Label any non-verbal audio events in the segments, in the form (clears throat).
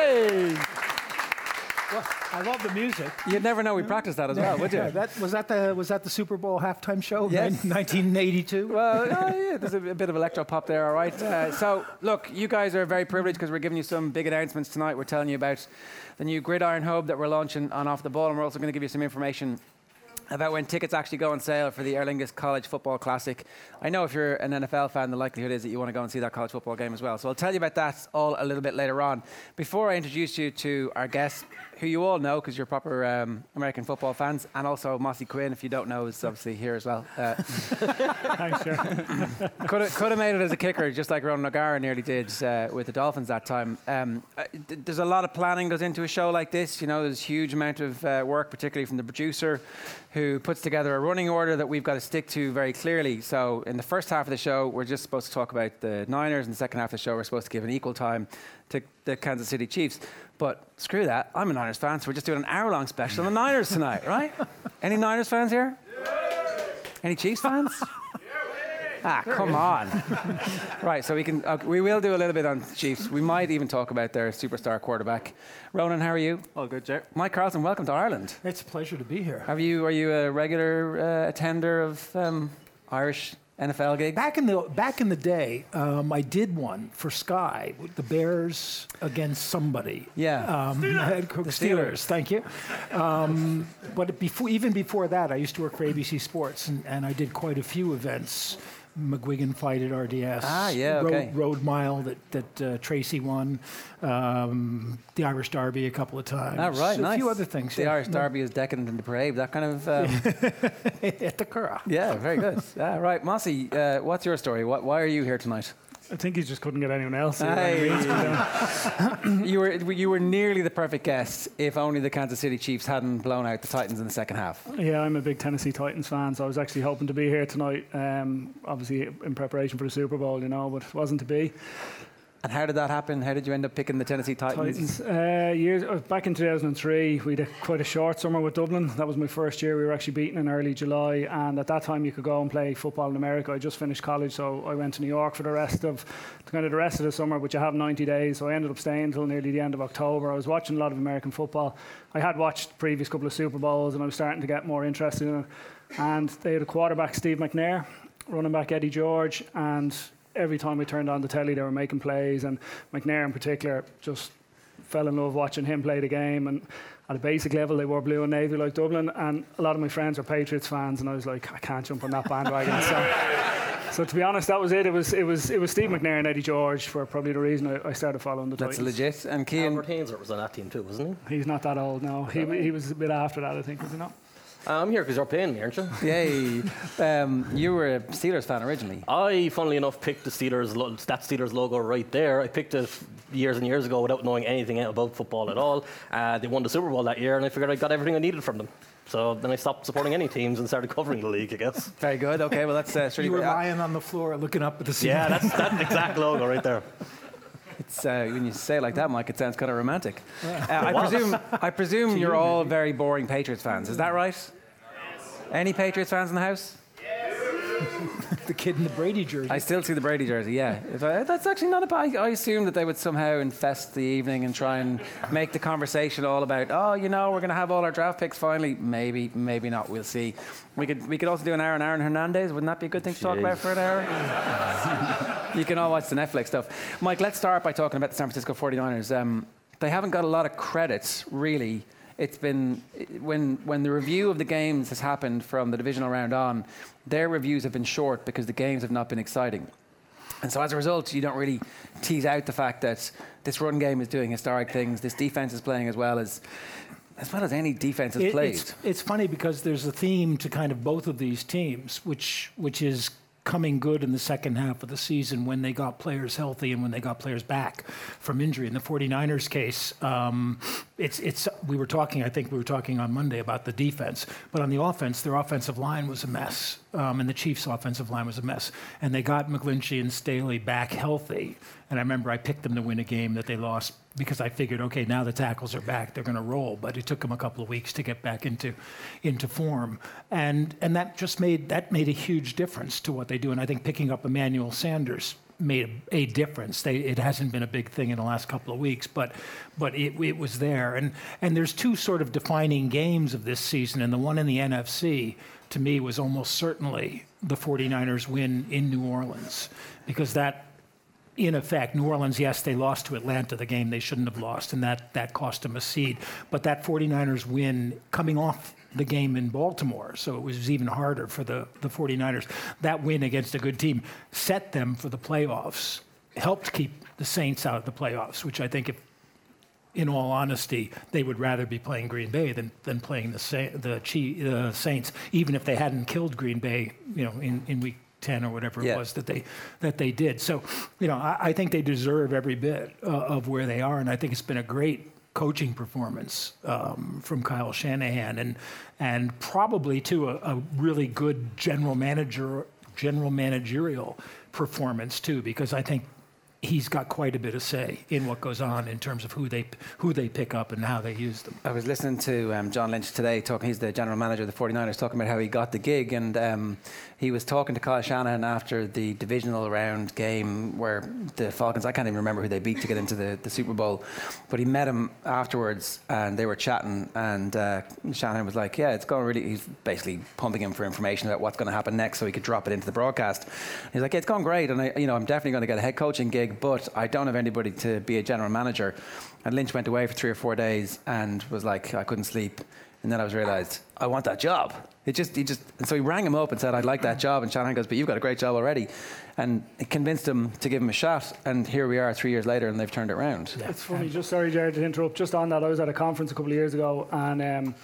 Hey! Well, I love the music. You'd never know we practiced that as well, would you? Yeah, that was that the was that the Super Bowl halftime show? Yes. 1982. Well, uh, yeah, there's a, a bit of electro pop there, all right. Uh, so, look, you guys are very privileged because we're giving you some big announcements tonight. We're telling you about the new Gridiron Hub that we're launching on Off the Ball, and we're also going to give you some information about when tickets actually go on sale for the Aer Lingus College Football Classic. I know if you're an NFL fan, the likelihood is that you want to go and see that college football game as well. So I'll tell you about that all a little bit later on. Before I introduce you to our guest, who you all know because you're proper um, American football fans, and also Mossy Quinn, if you don't know, is obviously here as well. Uh, (laughs) Thanks, sure. (laughs) could have could have made it as a kicker, just like Ron O'Gara nearly did uh, with the Dolphins that time. Um, uh, th- there's a lot of planning goes into a show like this. You know, there's a huge amount of uh, work, particularly from the producer, who puts together a running order that we've got to stick to very clearly. So, in the first half of the show, we're just supposed to talk about the Niners, and the second half of the show, we're supposed to give an equal time to the Kansas City Chiefs. But screw that, I'm a Niners fan, so we're just doing an hour-long special on the Niners tonight, right? (laughs) Any Niners fans here? Any Chiefs fans? (laughs) Ah, come on. right, so we can uh, we will do a little bit on Chiefs. We might even talk about their superstar quarterback. Ronan, how are you? All good, Ger. Mike Carlson, welcome to Ireland. It's a pleasure to be here. Have you are you a regular uh, attender of um, Irish NFL gigs? Back in the back in the day, um, I did one for Sky, with the Bears against somebody. Yeah. Um, (laughs) Steelers. Steelers. Thank you. Um, but before, even before that, I used to work for ABC Sports, and, and I did quite a few events. McGuigan fight at RDS. Ah, yeah, Road, okay. Road Mile that that uh, Tracy won. Um, the Irish Derby a couple of times. Ah, right, a nice. few other things. The yeah. Irish Derby is decadent and depraved. That kind of. Um, (laughs) at the Curragh. yeah, very good. Ah, right, Mossy, uh, what's your story? What, why are you here tonight? I think he just couldn't get anyone else. here, Hey. by any means, but, You were you were nearly the perfect guest if only the Kansas City Chiefs hadn't blown out the Titans in the second half. yeah, I'm a big Tennessee Titans fan, so I was actually hoping to be here tonight. Um, obviously in preparation for the Super Bowl, you know, but it wasn't to be. And how did that happen? How did you end up picking the Tennessee Titans? Titans. Uh, years uh, back in 2003, we had a, quite a short summer with Dublin. That was my first year. We were actually beaten in early July, and at that time you could go and play football in America. I just finished college, so I went to New York for the rest of kind of the rest of the summer, which I have 90 days. So I ended up staying until nearly the end of October. I was watching a lot of American football. I had watched previous couple of Super Bowls, and I was starting to get more interested in it. And they had a quarterback, Steve McNair, running back Eddie George, and every time we turned on the telly, they were making plays, and McNair in particular just fell in love watching him play the game. And at a basic level, they wore blue and navy like Dublin, and a lot of my friends are Patriots fans, and I was like, I can't jump on that bandwagon. so, (laughs) so to be honest, that was it. It was it was it was Steve McNair and Eddie George for probably the reason I, I started following the That's Titans. legit. And Cian, Albert Haynes was on that team too, wasn't he? He's not that old now. He, he was a bit after that, I think, was he not? He? Uh, I'm here because you're paying me, aren't you? (laughs) yay! Um, you were a Steelers fan originally. I, funnily enough, picked the Steelers, lo- that Steelers logo right there. I picked it years and years ago without knowing anything about football at all. Uh, they won the Super Bowl that year, and I figured I got everything I needed from them. So then I stopped supporting any teams and started covering the league, I guess. (laughs) Very good. Okay, well that's uh, You were uh, lying on the floor looking up at the ceiling. Yeah, that's that exact logo right there. (laughs) Uh, when you say it like that, Mike, it sounds kind of romantic. Uh, I presume I presume you're all very boring Patriots fans. Is that right? Any Patriots fans in the house? (laughs) the kid in the Brady jersey. I still see the Brady jersey. Yeah, I, that's actually not a bad. I assume that they would somehow infest the evening and try and make the conversation all about. Oh, you know, we're going to have all our draft picks finally. Maybe, maybe not. We'll see. We could we could also do an hour on Aaron Hernandez. Wouldn't that be a good thing to talk about for an hour? (laughs) you can all watch the Netflix stuff. Mike, let's start by talking about the San Francisco 49ers. Um, they haven't got a lot of credits, really. It's been when when the review of the games has happened from the divisional round on, their reviews have been short because the games have not been exciting. And so as a result, you don't really tease out the fact that this run game is doing historic things. This defense is playing as well as as well as any defense has It- played. It's, it's funny because there's a theme to kind of both of these teams, which which is coming good in the second half of the season when they got players healthy and when they got players back from injury. In the 49ers case, um, it's it's we were talking. I think we were talking on Monday about the defense, but on the offense, their offensive line was a mess, um, and the Chiefs' offensive line was a mess. And they got McGlinchey and Staley back healthy. And I remember I picked them to win a game that they lost because I figured, okay, now the tackles are back, they're going to roll. But it took them a couple of weeks to get back into into form, and and that just made that made a huge difference to what they do. And I think picking up Emmanuel Sanders made a, difference. They, it hasn't been a big thing in the last couple of weeks, but but it, it was there. And and there's two sort of defining games of this season, and the one in the NFC to me was almost certainly the 49ers win in New Orleans because that in effect, New Orleans, yes, they lost to Atlanta the game they shouldn't have lost, and that, that cost them a seed. But that 49ers win coming off the game in Baltimore, so it was even harder for the, the 49ers. That win against a good team set them for the playoffs, helped keep the Saints out of the playoffs, which I think, if, in all honesty, they would rather be playing Green Bay than, than playing the, Sa- the, the Saints, even if they hadn't killed Green Bay, you know, in, in week 10 or whatever yeah. it was that they that they did. So, you know, I, I think they deserve every bit uh, of where they are, and I think it's been a great coaching performance um, from Kyle Shanahan, and and probably too a, a really good general manager general managerial performance too, because I think he's got quite a bit of say in what goes on in terms of who they who they pick up and how they use them. I was listening to um, John Lynch today talking. He's the general manager of the 49ers, talking about how he got the gig, and um, he was talking to Kyle Shanahan after the divisional round game where the Falcons. I can't even remember who they beat to get into the, the Super Bowl, but he met him afterwards, and they were chatting, and uh, Shanahan was like, "Yeah, it's going really." He's basically pumping him for information about what's going to happen next, so he could drop it into the broadcast. He's like, yeah, "It's gone great, and I, you know, I'm definitely going to get a head coaching gig." But I don't have anybody to be a general manager. And Lynch went away for three or four days and was like, I couldn't sleep. And then I was realised, I want that job. It just, he just, and so he rang him up and said, I'd like that job. And Shanahan goes, but you've got a great job already. And it convinced him to give him a shot. And here we are three years later and they've turned it around. Yeah. It's funny, just sorry, Jared, to interrupt. Just on that, I was at a conference a couple of years ago and um,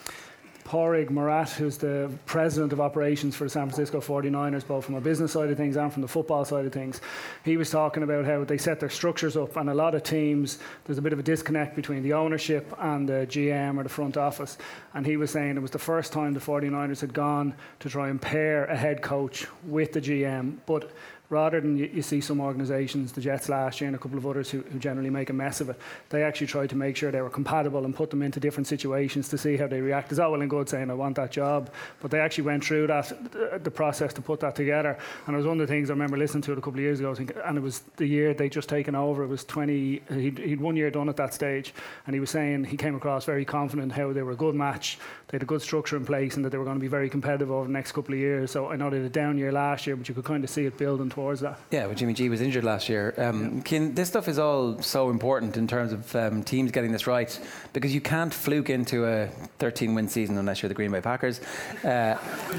Paraag Marathe, who's the president of operations for the San Francisco 49ers, both from a business side of things and from the football side of things, he was talking about how they set their structures up, and a lot of teams, there's a bit of a disconnect between the ownership and the GM or the front office. And he was saying it was the first time the 49ers had gone to try and pair a head coach with the GM, but rather than you, you, see some organisations, the Jets last year and a couple of others who, who, generally make a mess of it, they actually tried to make sure they were compatible and put them into different situations to see how they react. It's all well and good saying, I want that job, but they actually went through that, the process to put that together. And it was one of the things I remember listening to it a couple of years ago, and it was the year they'd just taken over. It was 20, he'd, he'd one year done at that stage, and he was saying he came across very confident how they were a good match, they had a good structure in place, and that they were going to be very competitive over the next couple of years. So I know they had a down year last year, but you could kind of see it building towards that. Yeah, well, Jimmy G was injured last year. Um, can, this stuff is all so important in terms of um, teams getting this right because you can't fluke into a 13 win season unless you're the Green Bay Packers, uh,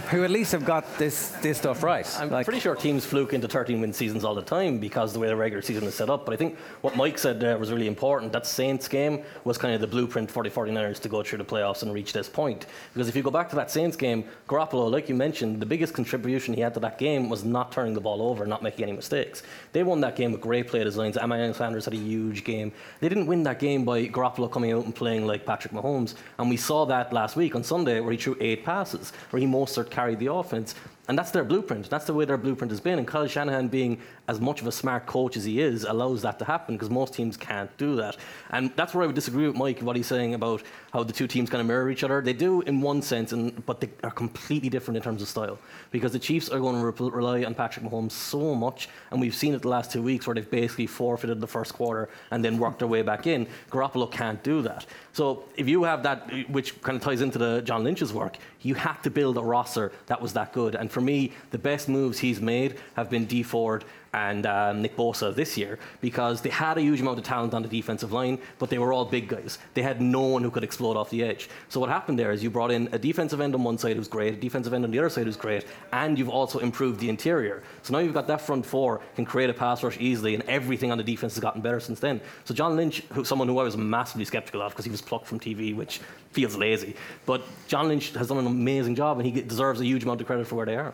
who at least have got this, this stuff right. I'm like, pretty sure teams fluke into 13 win seasons all the time because the way the regular season is set up. But I think what Mike said uh, was really important. That Saints game was kind of the blueprint for the 49ers to go through the playoffs and reach this point. Because if you go back to that Saints game, Garoppolo, like you mentioned, the biggest contribution he had to that game was not turning the ball over, not making any mistakes. They won that game with great play designs. Emmanuel Sanders had a huge game. They didn't win that game by Garoppolo coming out and playing like Patrick Mahomes. And we saw that last week on Sunday where he threw eight passes, where he Mostert carried the offense. And that's their blueprint. That's the way their blueprint has been. And Kyle Shanahan, being as much of a smart coach as he is, allows that to happen because most teams can't do that. And that's where I would disagree with Mike, what he's saying about how the two teams kind of mirror each other. They do in one sense, and, but they are completely different in terms of style. Because the Chiefs are going to re- rely on Patrick Mahomes so much, and we've seen it the last two weeks where they've basically forfeited the first quarter and then worked their way back in. Garoppolo can't do that. So if you have that, which kind of ties into the John Lynch's work, you have to build a roster that was that good. And for me, the best moves he's made have been Dee Ford and um, Nick Bosa this year because they had a huge amount of talent on the defensive line, but they were all big guys. They had no one who could explode off the edge. So what happened there is you brought in a defensive end on one side who's great, a defensive end on the other side who's great, and you've also improved the interior. So now you've got that front four can create a pass rush easily, and everything on the defense has gotten better since then. So John Lynch, who, someone who I was massively skeptical of because he was plucked from TV, which feels lazy, but John Lynch has done an amazing job, and he deserves a huge amount of credit for where they are.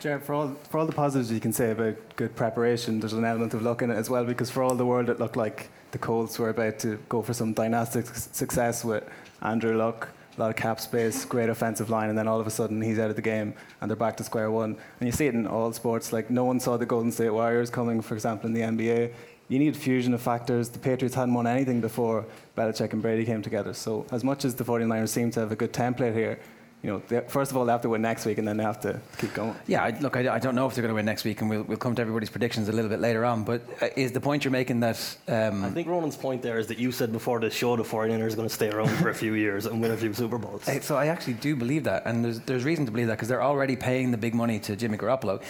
Jared, for all, for all the positives you can say about good preparation, there's an element of luck in it as well because for all the world it looked like the Colts were about to go for some dynastic success with Andrew Luck, a lot of cap space, great offensive line, and then all of a sudden he's out of the game and they're back to square one. And you see it in all sports. Like no one saw the Golden State Warriors coming, for example, in the NBA. You need a fusion of factors. The Patriots hadn't won anything before Belichick and Brady came together. So as much as the 49ers seem to have a good template here, you know, they, first of all, they have to win next week and then they have to keep going. Yeah, I, look, I, I don't know if they're going to win next week, and we'll, we'll come to everybody's predictions a little bit later on. But uh, is the point you're making that. Um, I think Ronan's point there is that you said before the show the 49ers are going to stay around for a few years and win a few Super Bowls. Uh, So I actually do believe that, and there's, there's reason to believe that because they're already paying the big money to Jimmy Garoppolo.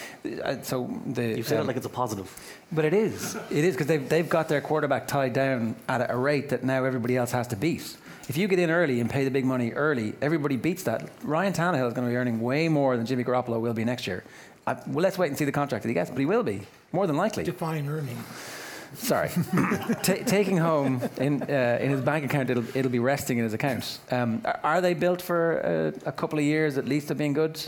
Uh, So the You said um, it like it's a positive. but it is, it is because they've they've got their quarterback tied down at a rate that now everybody else has to beat. If you get in early and pay the big money early, everybody beats that. Ryan Tannehill is going to be earning way more than Jimmy Garoppolo will be next year. I, well, let's wait and see the contract that he gets, but he will be more than likely. Define earning. Sorry, (laughs) Ta taking home in uh, in his bank account, it'll it'll be resting in his account. Um, are- are they built for uh, a couple of years at least of being good?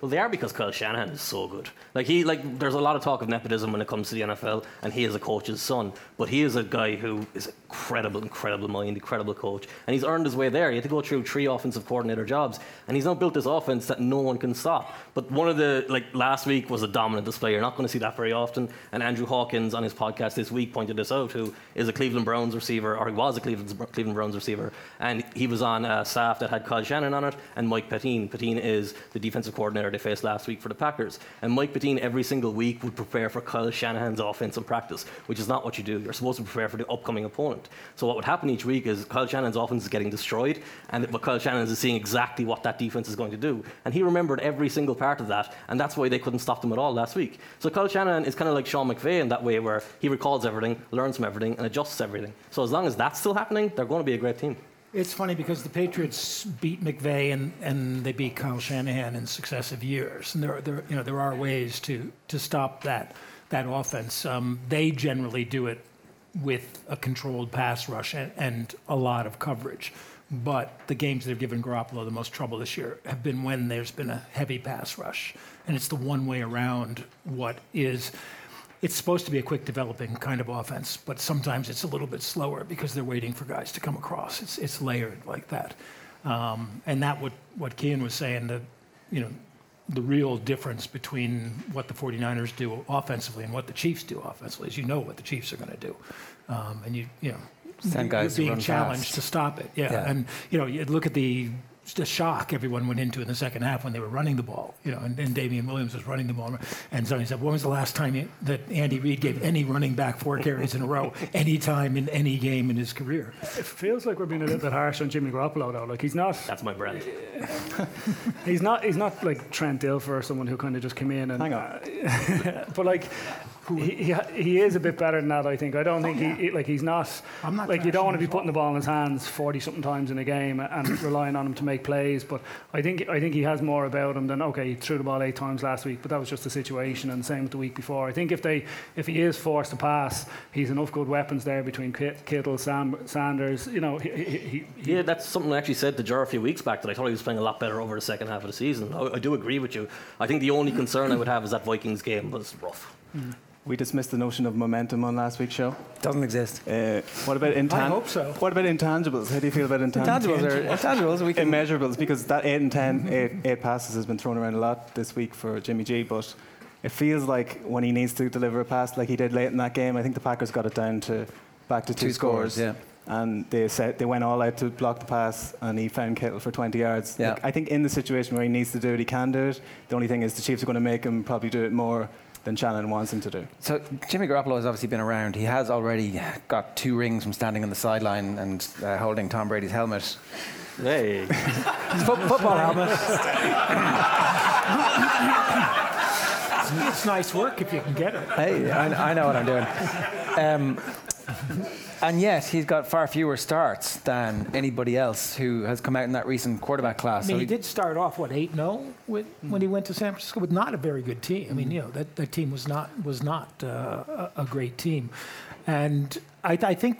Well, they are because Kyle Shanahan is so good. Like he, like there's a lot of talk of nepotism when it comes to the NFL, and he is a coach's son. But he is a guy who is incredible, incredible mind, incredible coach, and he's earned his way there. He had to go through three offensive coordinator jobs, and he's now built this offense that no one can stop. But one of the like last week was a dominant display. You're not going to see that very often. And Andrew Hawkins on his podcast this week pointed this out, who is a Cleveland Browns receiver, or he was a Cleveland Cleveland Browns receiver, and he was on a staff that had Kyle Shanahan on it and Mike Pettine. Pettine is the defensive coordinator they faced last week for the Packers. And Mike Pettine every single week would prepare for Kyle Shanahan's offense in practice, which is not what you do. You're supposed to prepare for the upcoming opponent. So what would happen each week is Kyle Shanahan's offense is getting destroyed, and but Kyle Shanahan is seeing exactly what that defense is going to do. And he remembered every single part of that, and that's why they couldn't stop them at all last week. So Kyle Shanahan is kind of like Sean McVay in that way, where he recalls everything, learns from everything, and adjusts everything. So as long as that's still happening, they're going to be a great team. It's funny because the Patriots beat McVay and, and they beat Kyle Shanahan in successive years, and there, there you know there are ways to to stop that that offense. Um, they generally do it with a controlled pass rush and, and a lot of coverage. But the games that have given Garoppolo the most trouble this year have been when there's been a heavy pass rush, and it's the one way around what is it's supposed to be a quick developing kind of offense, but sometimes it's a little bit slower because they're waiting for guys to come across. It's, it's layered like that. Um, and that what, what Cian was saying, that, you know, the real difference between what the 49ers do offensively and what the Chiefs do offensively is you know what the Chiefs are going to do. Um, and you, you know, Send guys you're being challenged fast. to stop it. Yeah. Yeah. And, you know, you look at the, the shock everyone went into in the second half when they were running the ball, you know, and, and Damien Williams was running the ball. And somebody said, when was the last time you, that Andy Reid gave any running back four carries in a row, any time in any game in his career? It feels like we're being a little bit harsh on Jimmy Garoppolo though. Like he's not, That's my brand. (laughs) he's not, he's not like Trent Dilfer or someone who kind of just came in and. Hang on. (laughs) but like, he, he, he is a bit better than that. I think. I don't think he, oh, he like he's not. I'm not like you don't want to be him at putting the ball in his hands forty something times in a game and (coughs) relying on him to make plays. But I think I think he has more about him than okay. He threw the ball eight times last week, but that was just the situation, and same with the week before. I think if they if he is forced to pass, he's enough good weapons there between Kit- Kittle, Sam, Sanders. You know, he, he, he, Yeah, that's something I actually said to Ger a few weeks back that I thought he was playing a lot better over the second half of the season. I, I do agree with you. I think the only concern I would have is that Vikings game was rough. Mm. We dismissed the notion of momentum on last week's show. Doesn't exist. Uh, what about intangibles? I hope so. What about intangibles? How do you feel about intangibles? Intangibles are intangibles. We can Immeasurables, because that 8 and 10, eight, eight passes has been thrown around a lot this week for Jimmy G, but it feels like when he needs to deliver a pass like he did late in that game, I think the Packers got it down to back to two, Two scores, yeah. And they said they went all out to block the pass, and he found Kittle for 20 yards. Yeah. Like, I think in the situation where he needs to do it, he can do it. The only thing is the Chiefs are going to make him probably do it more than Shanahan wants him to do. So Jimmy Garoppolo has obviously been around. He has already got two rings from standing on the sideline and uh, holding Tom Brady's helmet. Hey. Fo- football helmet. It's nice work if you can get it. Hey, I, I know what I'm doing. Um, and yet he's got far fewer starts than anybody else who has come out in that recent quarterback class. I mean, So he did start off what eight 0 with when he went to San Francisco with not a very good team. I mean, you know that, that team was not was not uh, a, a great team, and I, I think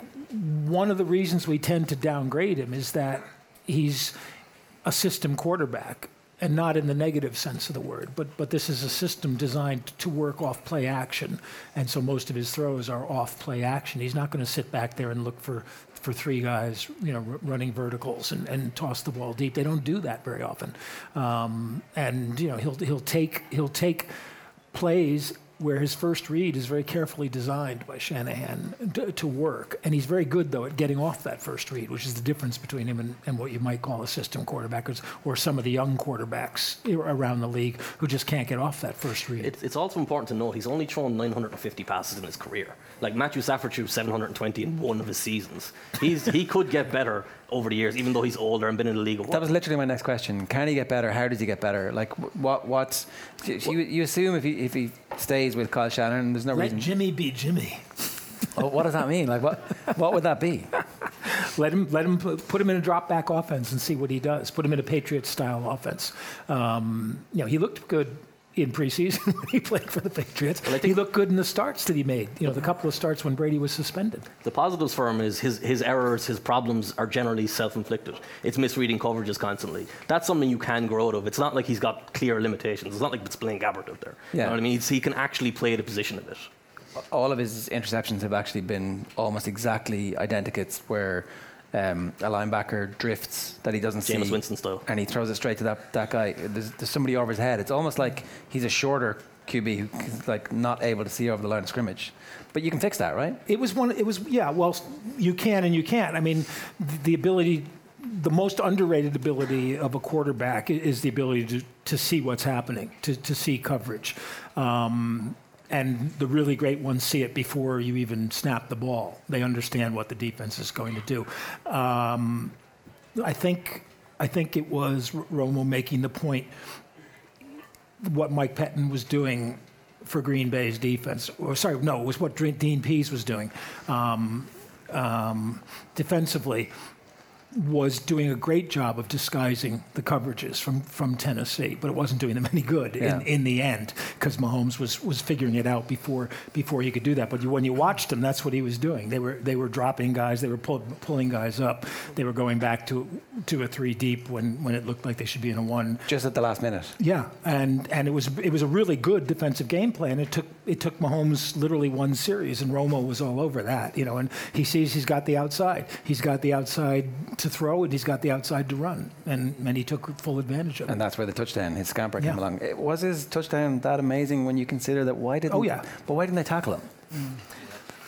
one of the reasons we tend to downgrade him is that he's a system quarterback and not in the negative sense of the word, but but this is a system designed to work off play action, and so most of his throws are off play action. He's not going to sit back there and look for for three guys, you know, r- running verticals and, and toss the ball deep. They don't do that very often, um, and you know he'll he'll take he'll take plays where his first read is very carefully designed by Shanahan to, to, work. And he's very good, though, at getting off that first read, which is the difference between him and, and what you might call a system quarterback or, some of the young quarterbacks around the league who just can't get off that first read. It's, it's also important to note he's only thrown 950 passes in his career. Like Matthew Stafford threw 720 in one of his seasons. He's, he could get better over the years, even though he's older and been in the league. That was literally my next question. Can he get better? How does he get better? Like, what? What's you, you assume if he if he stays with Kyle Shanahan, there's no reason. Let reason. Jimmy be Jimmy. (laughs) oh, what does that mean? Like, what what would that be? (laughs) let him let him put him in a drop back offense and see what he does. Put him in a Patriot style offense. Um, you know, he looked good in preseason (laughs) when he played for the Patriots. Well, he looked good in the starts that he made. You know, the couple of starts when Brady was suspended. The positives for him is his, his errors, his problems are generally self-inflicted. It's misreading coverages constantly. That's something you can grow out of. It's not like he's got clear limitations. It's not like it's Blaine Gabbert out there. Yeah. You know what I mean? It's, he can actually play the position of it. All of his interceptions have actually been almost exactly identicates where um, a linebacker drifts that he doesn't Jameis see. Winston style. And he throws it straight to that, that guy. There's, there's somebody over his head. It's almost like he's a shorter QB who's like not able to see over the line of scrimmage. But you can fix that, right? It was one. It was yeah. Well, you can and you can't. I mean, the, the ability, the most underrated ability of a quarterback is the ability to, to see what's happening, to, to see coverage. Um, and the really great ones see it before you even snap the ball. They understand what the defense is going to do. Um, I think I think it was Romo making the point what Mike Pettine was doing for Green Bay's defense. Or sorry, no, it was what Dean Pees was doing um, um, defensively was doing a great job of disguising the coverages from, from Tennessee, but it wasn't doing them any good yeah. in, in the end because Mahomes was, was figuring it out before before he could do that. But you, when you watched him, that's what he was doing. They were they were dropping guys, they were pull, pulling guys up, they were going back to to a three deep when, when it looked like they should be in a one. Just at the last minute. Yeah, and and it was it was a really good defensive game plan. It took it took Mahomes literally one series, and Romo was all over that. You know, and he sees he's got the outside. He's got the outside to throw, and he's got the outside to run, and, and he took full advantage of it. And that's where the touchdown, his scamper yeah. came along. It, was his touchdown that amazing when you consider that? Why didn't? Oh yeah. But why didn't they tackle him? Mm.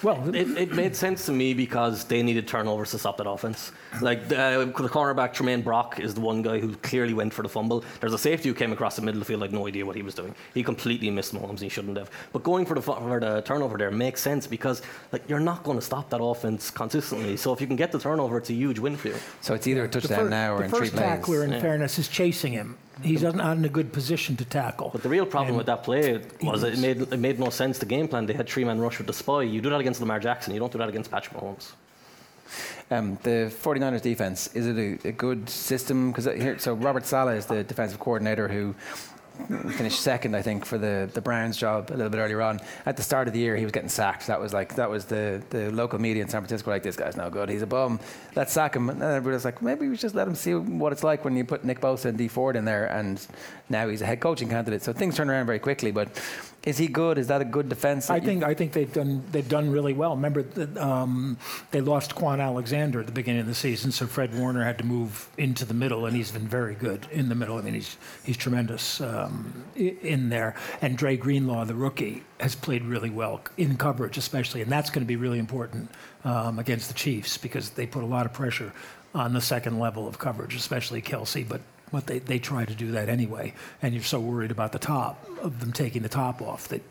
Well, it, it, made sense to me because they needed turnovers to stop that offense. Like the, uh, the cornerback Tramaine Brock is the one guy who clearly went for the fumble. There's a safety who came across the middle of the field, like no idea what he was doing. He completely missed Mahomes, and he shouldn't have. But going for the for the turnover there makes sense because like you're not going to stop that offense consistently. So if you can get the turnover, it's a huge win for you. So it's either a touchdown now or in three plays. The first tackler, in yeah. fairness, is chasing him he's not in a good position to tackle. But the real problem with that play was it made it made no sense. The game plan they had three man rush with the spy. You do that against Lamar Jackson. You don't do that against Patrick Mahomes. Um, the 49ers defense is it a, a good system? Because here, so Robert Saleh is the defensive coordinator who finished second, I think, for the, the Browns job a little bit earlier on. At the start of the year, he was getting sacked. That was like that was the, the local media in San Francisco like this guy's no good. He's a bum. Let's sack him. And everybody was like, maybe we just let him see what it's like when you put Nick Bosa and Dee Ford in there. And now he's a head coaching candidate. So things turn around very quickly. But is he good? Is that a good defense? I think I think they've done they've done really well. Remember, um, they lost Kwon Alexander at the beginning of the season, so Fred Warner had to move into the middle, and he's been very good in the middle. I mean, he's he's tremendous um, in there. And Dre Greenlaw, the rookie, has played really well in coverage, especially, and that's going to be really important um, against the Chiefs because they put a lot of pressure on the second level of coverage, especially Kelce, but but they, they try to do that anyway. And you're so worried about the top of them taking the top off that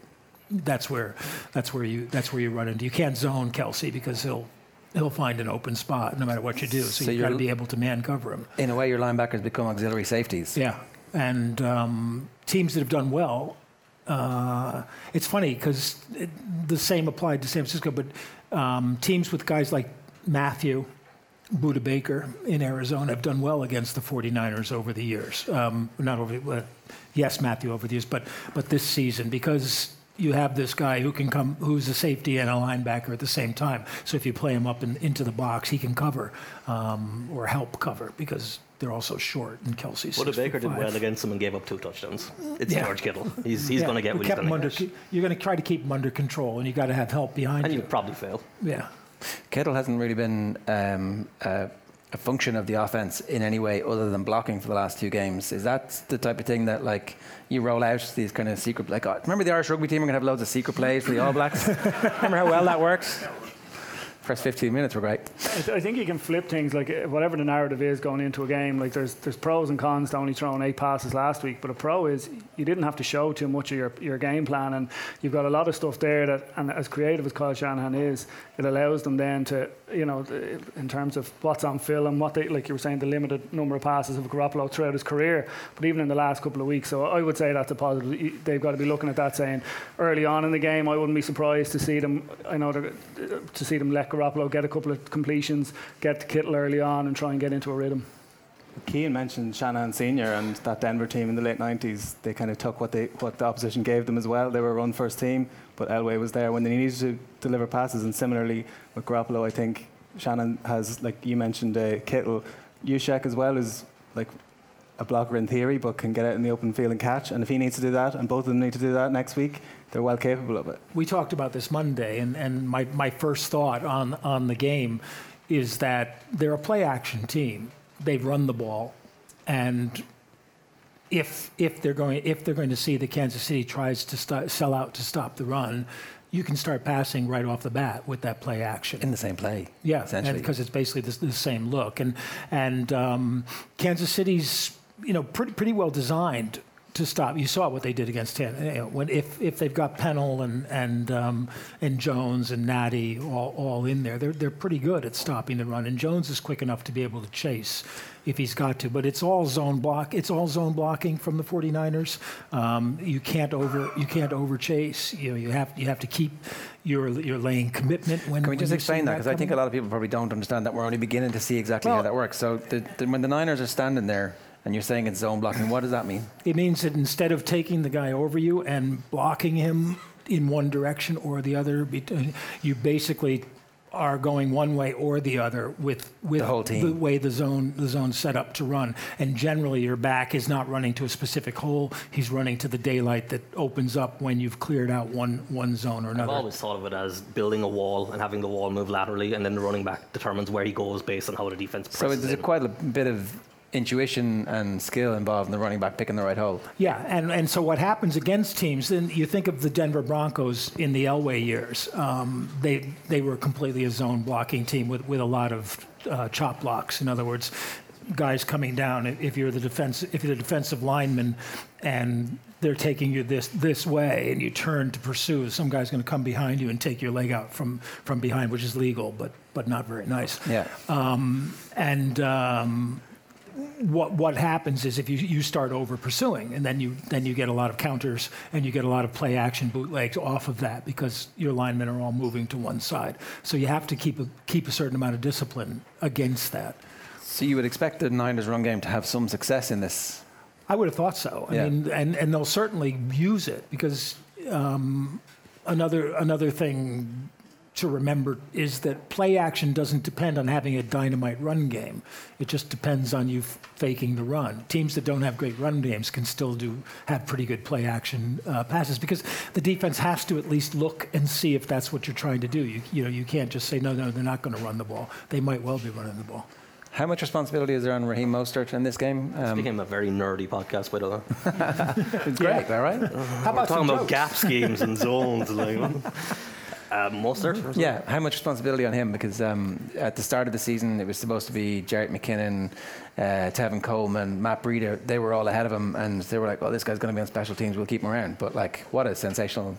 that's where that's where you that's where you run into. You can't zone Kelce because he'll he'll find an open spot no matter what you do. So, so you've got to be able to man cover him. In a way, your linebackers become auxiliary safeties. Yeah, and um, teams that have done well. Uh, it's funny because it, the same applied to San Francisco, but um, teams with guys like Mathieu Budda Baker in Arizona have done well against the 49ers over the years. Um, not over, uh, yes, Matthew, over the years, but but this season because you have this guy who can come, who's a safety and a linebacker at the same time. So if you play him up in, into the box, he can cover um, or help cover because they're also short. And Kelce's. Budda Baker did well against them and gave up two touchdowns. It's yeah. George Kittle. He's he's yeah. going to get what he's going to get. You're going to try to keep him under control, and you got to have help behind and you. And you'll probably fail. Yeah. Kittle hasn't really been um, uh, a function of the offense in any way other than blocking for the last two games? Is that the type of thing that like you roll out these kind of secret like oh, remember the Irish rugby team are gonna have loads of secret plays for the All Blacks? (laughs) remember how well that works? First 15 minutes were great. I, think you can flip things like uh, whatever the narrative is going into a game. Like there's there's pros and cons to only throwing eight passes last week, but a pro is you didn't have to show too much of your, your game plan, and you've got a lot of stuff there that, and as creative as Kyle Shanahan is, it allows them then to you know in terms of what's on film, what they like you were saying the limited number of passes of Garoppolo throughout his career, but even in the last couple of weeks. So I would say that's a positive. They've got to be looking at that saying early on in the game. I wouldn't be surprised to see them. I know to see them let Garoppolo get a couple of completions, get to Kittle early on, and try and get into a rhythm. Cian mentioned Shanahan Senior and that Denver team in the late 90s. They kind of took what they what the opposition gave them as well. They were a run first team, but Elway was there when they needed to deliver passes. And similarly with Garoppolo, I think Shanahan has, like you mentioned, uh, Kittle, Juszczyk as well is like a blocker in theory, but can get out in the open field and catch. And if he needs to do that, and both of them need to do that next week, they're well capable of it. We talked about this Monday, and, and my, my first thought on, on the game is that they're a play action team. They've run the ball, and if if they're going if they're going to see that Kansas City tries to st- sell out to stop the run, you can start passing right off the bat with that play action in the same play. Yeah, essentially, because it's basically the, the, same look, and and um, Kansas City's you know pretty pretty well designed to stop. You saw what they did against Tampa. You know, when if, if they've got Pennel and and um, and Jones and Nnadi all, all in there, they're they're pretty good at stopping the run. And Jones is quick enough to be able to chase if he's got to. But it's all zone block. It's all zone blocking from the 49ers. Um, you can't over you can't over chase. You know you have you have to keep your your lane commitment when. Can we just explain that? Because I think a lot of people probably don't understand that we're only beginning to see exactly well, how that works. So the, the, when the Niners are standing there and you're saying it's zone blocking. What does that mean? It means that instead of taking the guy over you and blocking him in one direction or the other, you basically are going one way or the other with, with the, the, way the zone the zone's set up to run. And generally, your back is not running to a specific hole; he's running to the daylight that opens up when you've cleared out one one zone or another. I've always thought of it as building a wall and having the wall move laterally, and then the running back determines where he goes based on how the defense. So there's in. quite a bit of intuition and skill involved in the running back picking the right hole. Yeah, and, and so what happens against teams, then you think of the Denver Broncos in the Elway years. Um, they, they were completely a zone blocking team with, with a lot of uh, chop blocks. In other words, guys coming down, if you're the defense, if you're the defensive lineman and they're taking you this this way and you turn to pursue, some guy's going to come behind you and take your leg out from, from behind, which is legal, but but not very nice. Yeah. Um, and um, what what happens is if you, you start over pursuing and then you then you get a lot of counters and you get a lot of play action bootlegs off of that because your linemen are all moving to one side. So you have to keep a keep a certain amount of discipline against that. So you would expect the Niners run game to have some success in this. I would have thought so. I yeah. mean, and, and they'll certainly use it because um, another another thing to remember is that play action doesn't depend on having a dynamite run game. It just depends on you faking the run. Teams that don't have great run games can still do have pretty good play action uh, passes because the defense has to at least look and see if that's what you're trying to do. You, you know, you can't just say no, no, they're not going to run the ball. They might well be running the ball. How much responsibility is there on Raheem Mostert in this game? Um, this became a very nerdy podcast, by the way. it's great, all right? How about talking about gap schemes and zones? like, (laughs) uh, Mostert? Yeah, how much responsibility on him? Because um, at the start of the season, it was supposed to be Jerick McKinnon, uh, Tevin Coleman, Matt Breida. They were all ahead of him, and they were like, "Oh, this guy's going to be on special teams. We'll keep him around." But like, what a sensational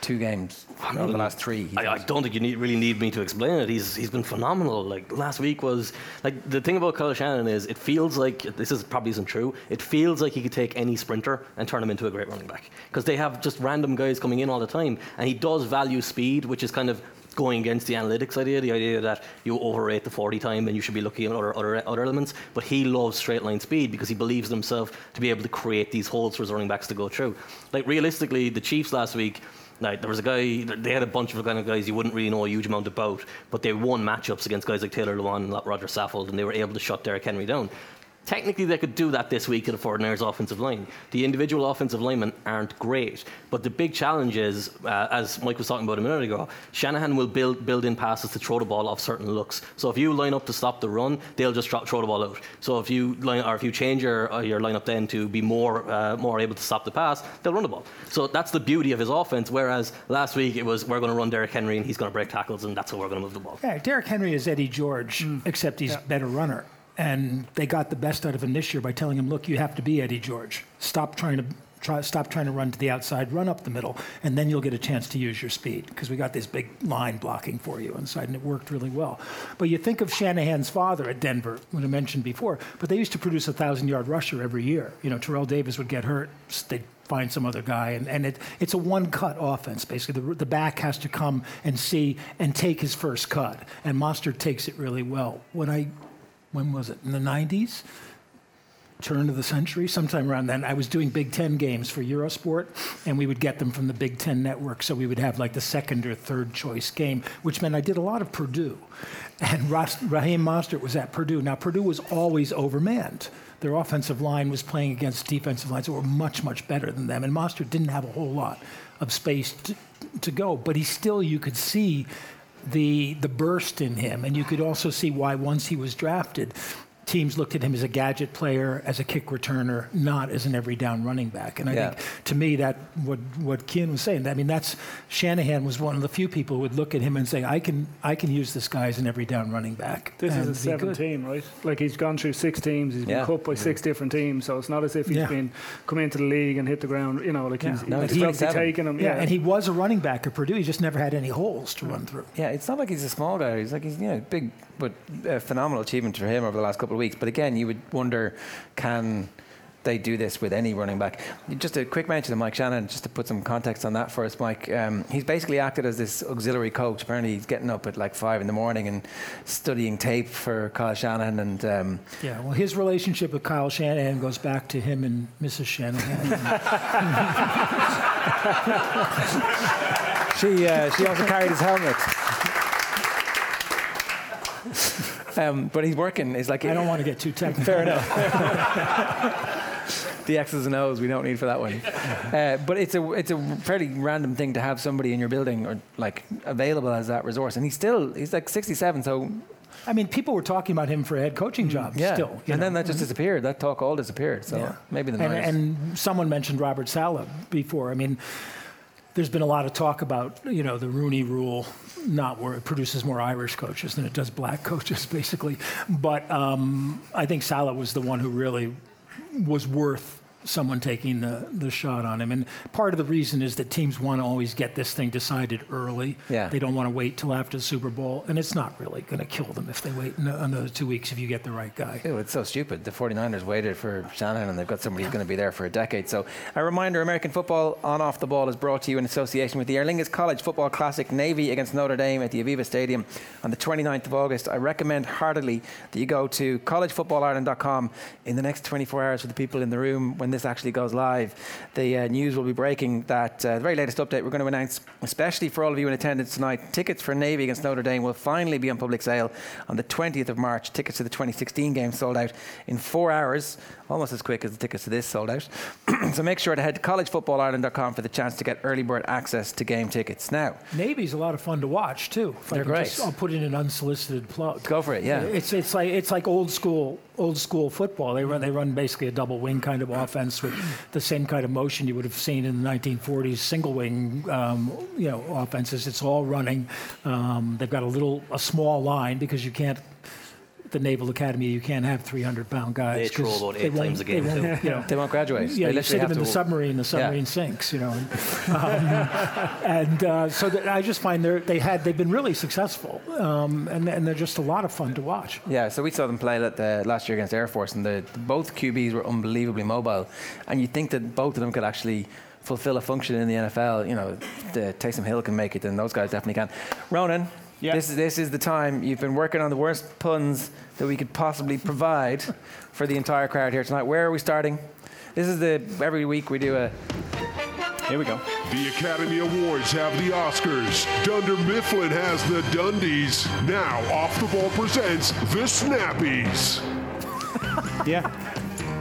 two games I mean, over the last three. I, I, don't think you need, really need me to explain it. He's he's been phenomenal. Like last week was like the thing about Kyle Shanahan is it feels like this is probably isn't true. It feels like he could take any sprinter and turn him into a great running back because they have just random guys coming in all the time, and he does value speed, which is kind of going against the analytics idea, the idea that you overrate the 40 time and you should be looking at other, other, other elements. But he loves straight line speed because he believes in himself to be able to create these holes for his running backs to go through. Like realistically, the Chiefs last week, now, there was a guy, they had a bunch of kind of guys you wouldn't really know a huge amount about, but they won matchups against guys like Taylor Lewan and Roger Saffold, and they were able to shut Derrick Henry down. Technically, they could do that this week at the 49ers offensive line. The individual offensive linemen aren't great, but the big challenge is, uh, as Mike was talking about a minute ago, Shanahan will build build in passes to throw the ball off certain looks. So if you line up to stop the run, they'll just throw, throw the ball out. So if you line, or if you change your uh, your lineup then to be more uh, more able to stop the pass, they'll run the ball. So that's the beauty of his offense. Whereas last week it was we're going to run Derrick Henry and he's going to break tackles and that's how we're going to move the ball. Yeah, Derrick Henry is Eddie George, Mm. except he's a better runner. And they got the best out of him this year by telling him, look, you have to be Eddie George. Stop trying to try, stop trying to run to the outside, run up the middle, and then you'll get a chance to use your speed because we got this big line blocking for you inside, and it worked really well. But you think of Shanahan's father at Denver, when I mentioned before, but they used to produce a thousand yard rusher every year. You know, Terrell Davis would get hurt, they'd find some other guy, and, and it, it's a one cut offense basically. The, the back has to come and see and take his first cut, and Mostert takes it really well. When I when was it? In the 90s turn of the century? Sometime around then. I was doing big 10 games for eurosport and we would get them from the big 10 network so we would have like the second or third choice game which meant i did a lot of purdue. And raheem mostert was at purdue. Now purdue was always overmanned. Their offensive line was playing against defensive lines that were much much better than them and mostert didn't have a whole lot of space to, to go but he still you could see the the burst in him, and you could also see why once he was drafted, teams looked at him as a gadget player, as a kick returner, not as an every down running back. And I Yeah. think to me that what what Cian was saying, I mean that's Shanahan was one of the few people who would look at him and say, I can I can use this guy as an every down running back. This and is a be seventh good. team, right? Like he's gone through six teams. He's been Yeah. cut by six different teams, so it's not as if he's Yeah. been come into the league and hit the ground. You know, like Yeah. he's, No, he's he's obviously 27. taken him. Yeah, Yeah, and he was a running back at Purdue. He just never had any holes to run through. Yeah, it's not like he's a small guy. He's like he's you know big, but uh, phenomenal achievement for him over the last couple of weeks. But again, you would wonder, can they do this with any running back? Just a quick mention of Mike Shanahan, just to put some context on that for us, Mike. Um, he's basically acted as this auxiliary coach. Apparently, he's getting up at like five in the morning and studying tape for Kyle Shanahan, and um, Yeah, well, his relationship with Kyle Shanahan goes back to him and Mrs. Shanahan. (laughs) she uh, she also carried his helmet. Um, but he's working. He's like I don't want to get too technical. Fair enough. (laughs) the X's and O's we don't need for that one. Uh, but it's a it's a fairly random thing to have somebody in your building or like available as that resource. And he's still he's like 67, so I mean, people were talking about him for a head coaching job yeah. still. and know. then that just disappeared. That talk all disappeared. So Yeah. maybe the and, and someone mentioned Robert Saleh before. I mean, there's been a lot of talk about you know the Rooney Rule, not where it produces more Irish coaches than it does black (laughs) coaches, basically. But um, I think Saleh was the one who really was worth someone taking the, the shot on him. And part of the reason is that teams want to always get this thing decided early. Yeah. They don't want to wait till after the Super Bowl, and it's not really going to kill them if they wait ano- another two weeks if you get the right guy. Ew, it's so stupid. The 49ers waited for Shanahan and they've got somebody who's going to be there for a decade. So, a reminder American football on off the ball is brought to you in association with the Aer Lingus College Football Classic Navy against Notre Dame at the Aviva Stadium on the 29th of August. I recommend heartily that you go to collegefootballireland.com in the next 24 hours for the people in the room when this actually goes live. The uh, news will be breaking that uh, the very latest update we're going to announce, especially for all of you in attendance tonight, tickets for Navy against Notre Dame will finally be on public sale on the 20th of March. Tickets to the 2016 game sold out in four hours, almost as quick as the tickets to this sold out. (clears throat) so make sure to head to collegefootballireland.com for the chance to get early bird access to game tickets. Now, Navy's a lot of fun to watch too. They're great. Just, I'll put in an unsolicited plug. go for it, yeah. It's it's like it's like old school old school football. They run they run basically a double wing kind of offense with the same kind of motion you would have seen in the 1940s single wing um, you know offenses. It's all running. Um, they've got a little a small line because you can't. At The Naval Academy, you can't have 300 pound guys. They throw 'cause about eight won't- times a they won't, you know, They won't graduate. yeah, they you sit them in the submarine, the submarine sinks, you know. And, (laughs) um, and uh, so that I just find they're, they had they've been really successful, um, and, and they're just a lot of fun to watch. Yeah, so we saw them play at the, last year against Air Force, and the, both QBs were unbelievably mobile. And you think that both of them could actually fulfill a function in the NFL. You know, the Taysom Hill can make it, and those guys definitely can. Ronan, Yeah. this is this is the time you've been working on the worst puns that we could possibly provide for the entire crowd here tonight. Where are we starting? This is the every week we do a. Here we go. The Academy Awards have the Oscars. Dunder Mifflin has the Dundies. Now, Off the Ball presents the Snappies. (laughs) Yeah.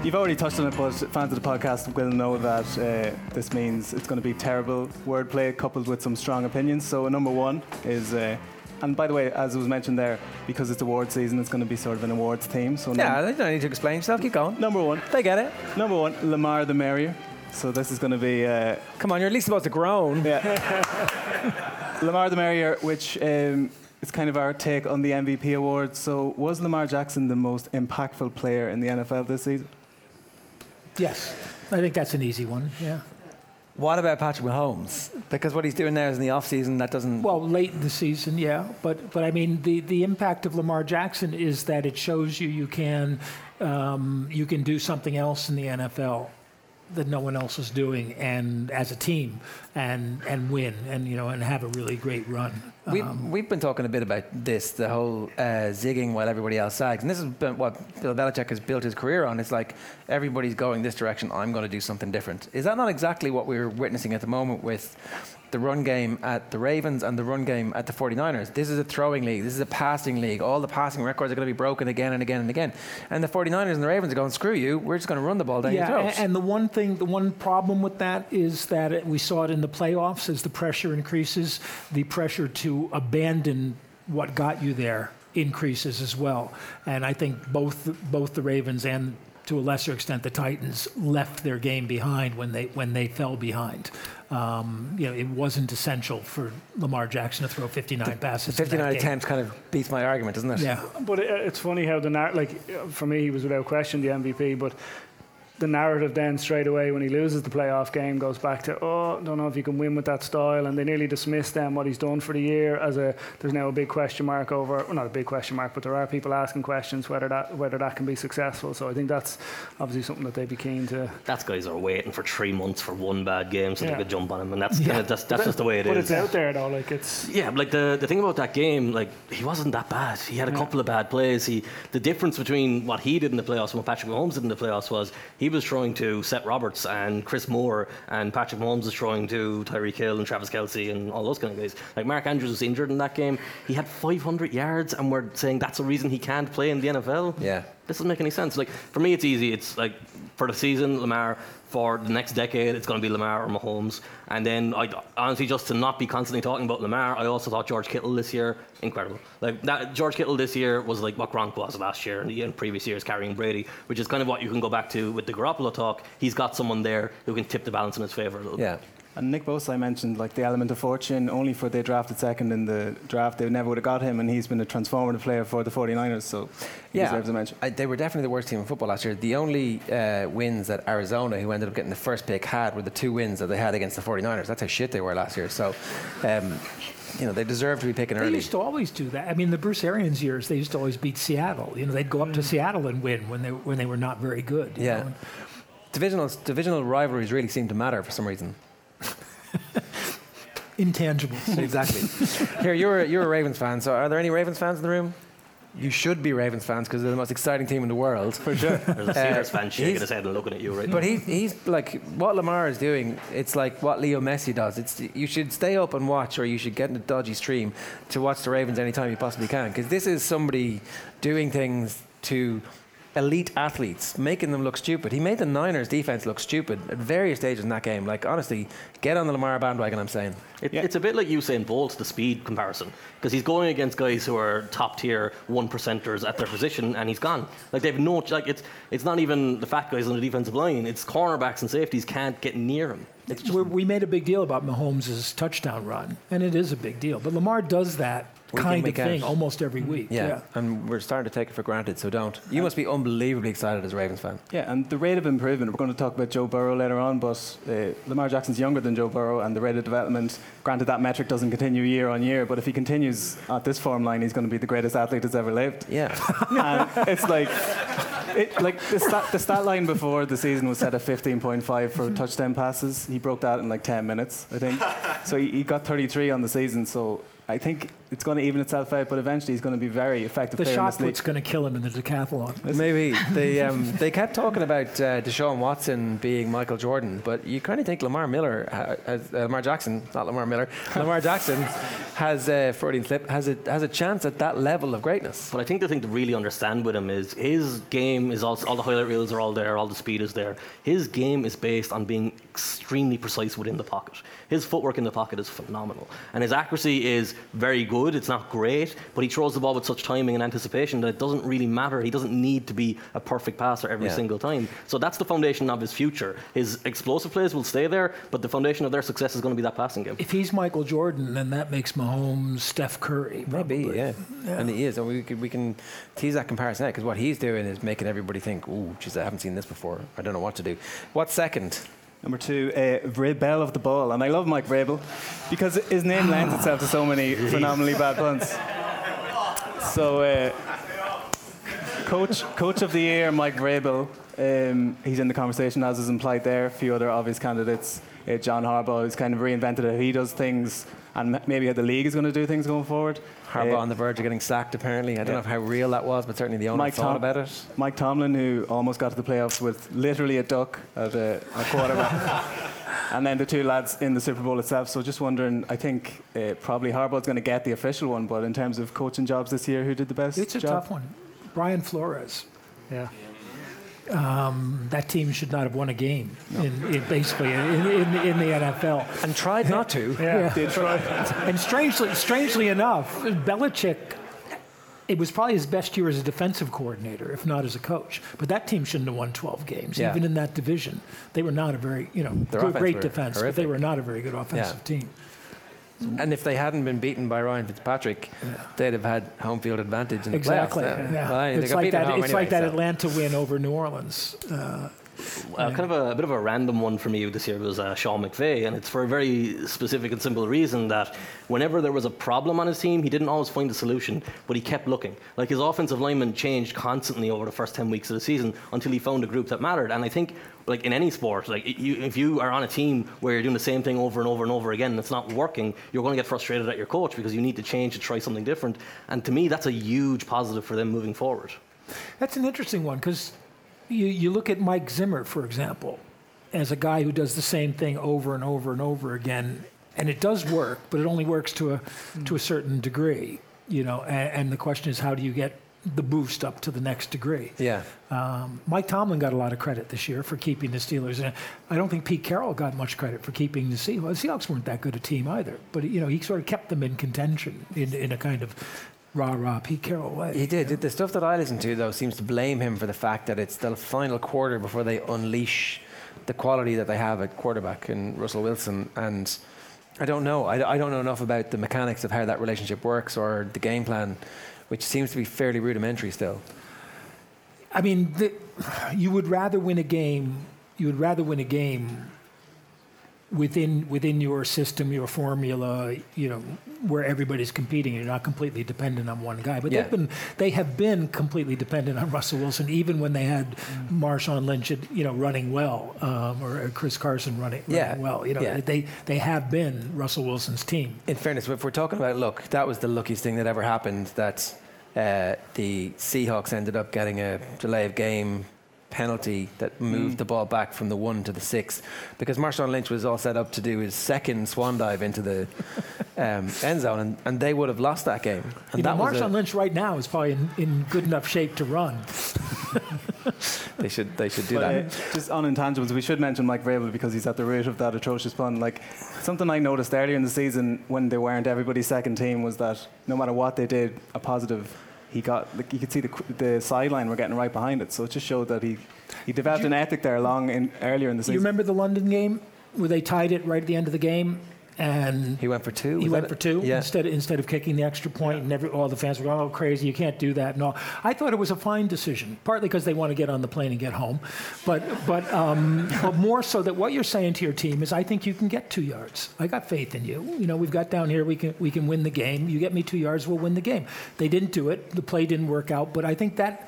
You've already touched on it, but fans of the podcast will know that uh, this means it's going to be terrible wordplay coupled with some strong opinions. So, number one is, uh, and by the way, as was mentioned there, because it's award season, it's going to be sort of an awards theme. So, Yeah, num- you don't need to explain yourself. Keep going. number one, They get it. number one, Lamar the Merrier. So, this is going to be. Uh, Come on, you're at least supposed to groan. Yeah. (laughs) Lamar the Merrier, which um, is kind of our take on the MVP award. So, was Lamar Jackson the most impactful player in the NFL this season? Yes, I think that's an easy one. Yeah. What about Patrick Mahomes? Because what he's doing there is in the off season. That doesn't. Well, late in the season, yeah, but but I mean the the impact of Lamar Jackson is that it shows you you can um, you can do something else in the NFL that no one else is doing, and as a team, and and win, and you know, and have a really great run. We, Um, we've been talking a bit about this, the whole uh, zigging while everybody else sags and this is been what Bill Belichick has built his career on. It's like everybody's going this direction, I'm going to do something different. Is that not exactly what we're witnessing at the moment with the run game at the Ravens and the run game at the 49ers? This is a throwing league, this is a passing league. All the passing records are going to be broken again and again and again. And the 49ers and the Ravens are going, screw you, we're just going to run the ball down yeah, your throats. and the one thing, the one problem with that is that it, we saw it in the playoffs as the pressure increases, the pressure to abandon what got you there increases as well. And I think both both the Ravens and to a lesser extent the Titans left their game behind when they when they fell behind. Um, you know, it wasn't essential for Lamar Jackson to throw 59 passes. in that 59 game. attempts kind of beats my argument, doesn't it? Yeah. But it, it's funny how the nar- like uh, for me he was without question the MVP, but the narrative then straight away when he loses the playoff game goes back to oh don't know if you can win with that style and they nearly dismiss then what he's done for the year as a there's now a big question mark over well not a big question mark but there are people asking questions whether that whether that can be successful so I think that's obviously something that they'd be keen to That's guys are waiting for three months for one bad game so Yeah. they could jump on him, and that's kinda, that's, that's just the way it is. but it's out there though like it's Yeah, like the, the thing about that game, like he wasn't that bad. He had a couple of bad plays. He the difference between what he did in the playoffs and what Patrick Mahomes did in the playoffs was he was throwing to Seth Roberts and Chris Moore, and Patrick Mahomes was throwing to Tyreek Hill and Travis Kelce and all those kind of guys. Like Mark Andrews was injured in that game. He had 500 yards, and we're saying that's a reason he can't play in the NFL. Yeah. This doesn't make any sense. Like for me, it's easy. It's like for the season, Lamar. For the next decade, it's going to be Lamar or Mahomes. And then, I honestly, just to not be constantly talking about Lamar, I also thought George Kittle this year incredible. Like that, George Kittle this year was like what Gronk was last year and previous years carrying Brady, which is kind of what you can go back to with the Garoppolo talk. He's got someone there who can tip the balance in his favour a little. bit. Yeah. And Nick Bosa, I mentioned like the element of fortune. Only for they drafted second in the draft, they never would have got him, and he's been a transformative player for the 49ers. So he Yeah, deserves a mention. I, they were definitely the worst team in football last year. The only uh, wins that Arizona, who ended up getting the first pick, had were the two wins that they had against the 49ers. That's how shit they were last year. So, um, you know, they deserve to be picking They used to always do that. I mean, the Bruce Arians years, they used to always beat Seattle. You know, they'd go up to Seattle and win when they when they were not very good. you Yeah. know. Divisional, divisional rivalries really seem to matter for some reason. (laughs) intangibles. exactly. Here, you're, a- you're a Ravens fan, so are there any Ravens fans in the room? You should be Ravens fans because they're the most exciting team in the world. For sure. (laughs) There's a Steelers uh, fan shaking he's- his head and looking at you right But now. he, he's like what Lamar is doing. It's like what Leo Messi does. It's you should stay up and watch, or you should get in a dodgy stream to watch the Ravens anytime you possibly can, because this is somebody doing things to elite athletes, making them look stupid. He made the Niners defense look stupid at various stages in that game. Like honestly, get on the Lamar bandwagon. I'm saying. It, It's a bit like Usain Bolt, the speed comparison, because he's going against guys who are top tier one percenters at their position, and he's gone. Like they've no, like it's it's not even the fat guys on the defensive line; it's cornerbacks and safeties can't get near him. It's just, we we made a big deal about Mahomes' touchdown run, and it is a big deal. But Lamar does that Week in, kind of week out. thing almost every week. Yeah. and we're starting to take it for granted. So don't. You must be unbelievably excited as a Ravens fan. Yeah, and the rate of improvement, we're going to talk about Joe Burrow later on, but uh, Lamar Jackson's younger than Joe Burrow, and the rate of development, granted that metric doesn't continue year on year, but if he continues at this form line, he's going to be the greatest athlete that's ever lived. Yeah. (laughs) and it's like, it, like the, stat, the stat line before the season was set at 15.5 for touchdown passes. He broke that in like 10 minutes, I think. So he, he got 33 on the season, so I think it's going to even itself out, but eventually he's going to be very effective The player in shot this put's going to kill him in the decathlon. Maybe (laughs) they um, they kept talking about uh, Deshaun Watson being Michael Jordan, but you kind of think Lamar Miller, has, uh, Lamar Jackson, not Lamar Miller, (laughs) Lamar Jackson has uh, Freudian slip has a has a chance at that level of greatness. But I think the thing to really understand with him is his game is all, all the highlight reels are all there, all the speed is there. His game is based on being extremely precise within the pocket. His footwork in the pocket is phenomenal, and his accuracy is very good. It's not great, but he throws the ball with such timing and anticipation that it doesn't really matter. He doesn't need to be a perfect passer every Yeah. single time. So that's the foundation of his future. His explosive plays will stay there, but the foundation of their success is going to be that passing game. If he's Michael Jordan, then that makes Mahomes Steph Curry. Maybe, probably. yeah. and he is, and we can, we can tease that comparison out because what he's doing is making everybody think, "Ooh, geez, I haven't seen this before. I don't know what to do." What's second? Number two, uh, Vrabel of the ball, and I love Mike Vrabel because his name lends itself to so many phenomenally bad puns. So, uh, coach, coach of the year, Mike Vrabel. Um, he's in the conversation, as is implied there. A few other obvious candidates. Uh, John Harbaugh, who's kind of reinvented how he does things, and maybe how the league is going to do things going forward. Harbaugh Uh, on the verge of getting sacked. Apparently, I don't yeah. know how real that was, but certainly the owner Mike thought Tom- about it. Mike Tomlin, who almost got to the playoffs with literally a duck at a, a quarterback. (laughs) and then the two lads in the Super Bowl itself. So just wondering, I think uh, probably Harbaugh's going to get the official one, but in terms of coaching jobs this year, who did the best It's a job? tough one. Brian Flores. Yeah. Um, that team should not have won a game, in, in basically in, in, in the NFL. And tried not to. (laughs) Yeah. (laughs) And strangely, strangely enough, Belichick, it was probably his best year as a defensive coordinator, if not as a coach. But that team shouldn't have won 12 games, Yeah. even in that division. They were not a very, you know, Their good, great were defense, but they were not a very good offensive Yeah. team. And if they hadn't been beaten by Ryan Fitzpatrick, they'd have had home field advantage in the Exactly. playoffs. Yeah. Well, they like that. It's anyway, like that so. Atlanta win over New Orleans. Uh, Uh, kind of a, a bit of a random one for me this year was uh, Sean McVay, and it's for a very specific and simple reason that whenever there was a problem on his team, he didn't always find a solution, but he kept looking. Like his offensive linemen changed constantly over the first 10 weeks of the season until he found a group that mattered. And I think, like in any sport, like you, if you are on a team where you're doing the same thing over and over and over again and it's not working, you're going to get frustrated at your coach because you need to change to try something different. And to me, that's a huge positive for them moving forward. That's an interesting one because you, you look at Mike Zimmer, for example, as a guy who does the same thing over and over and over again, and it does work, but it only works to a to a certain degree, you know. And, and the question is, how do you get the boost up to the next degree? Yeah. Um, Mike Tomlin got a lot of credit this year for keeping the Steelers, and I don't think Pete Carroll got much credit for keeping the Seahawks. The Seahawks weren't that good a team either, but you know he sort of kept them in contention in, in a kind of rah rah Pete Carroll way. He did. The stuff that I listen to, though, seems to blame him for the fact that it's the final quarter before they unleash the quality that they have at quarterback in Russell Wilson. And I don't know. I, I don't know enough about the mechanics of how that relationship works or the game plan, which seems to be fairly rudimentary still. I mean, the, you would rather win a game. You would rather win a game within within your system, your formula. You know, where everybody's competing. You're not completely dependent on one guy. But Yeah. they've been they have been completely dependent on Russell Wilson, even when they had Marshawn Lynch, you know, running well, um, or Chris Carson running, running Yeah. well. You know, Yeah. they they have been Russell Wilson's team. In fairness, if we're talking about look, that was the luckiest thing that ever happened. That uh, the Seahawks ended up getting a delay of game penalty that moved the ball back from the one to the six, because Marshawn Lynch was all set up to do his second swan dive into the (laughs) um, end zone, and, and they would have lost that game. And You that was a- Marshawn Lynch right now is probably in, in good enough shape to run. (laughs) they should they should do But, that. uh, just on intangibles, we should mention Mike Vrabel because he's at the root of that atrocious pun. Like something I noticed earlier in the season when they weren't everybody's second team was that no matter what they did, a positive. He got like you could see the the sideline were getting right behind it, so it just showed that he he developed an ethic there long in earlier in the season. You remember the London game where they tied it right at the end of the game, and He went for two. he went for two Yeah. instead of, instead of kicking the extra point, and every, all the fans were going, "Oh, crazy! You can't do that." No, I thought it was a fine decision, partly because they want to get on the plane and get home, but but um, but more so that what you're saying to your team is, I think you can get two yards. I got faith in you. You know, we've got down here, we can we can win the game. You get me two yards, we'll win the game. They didn't do it. The play didn't work out, but I think that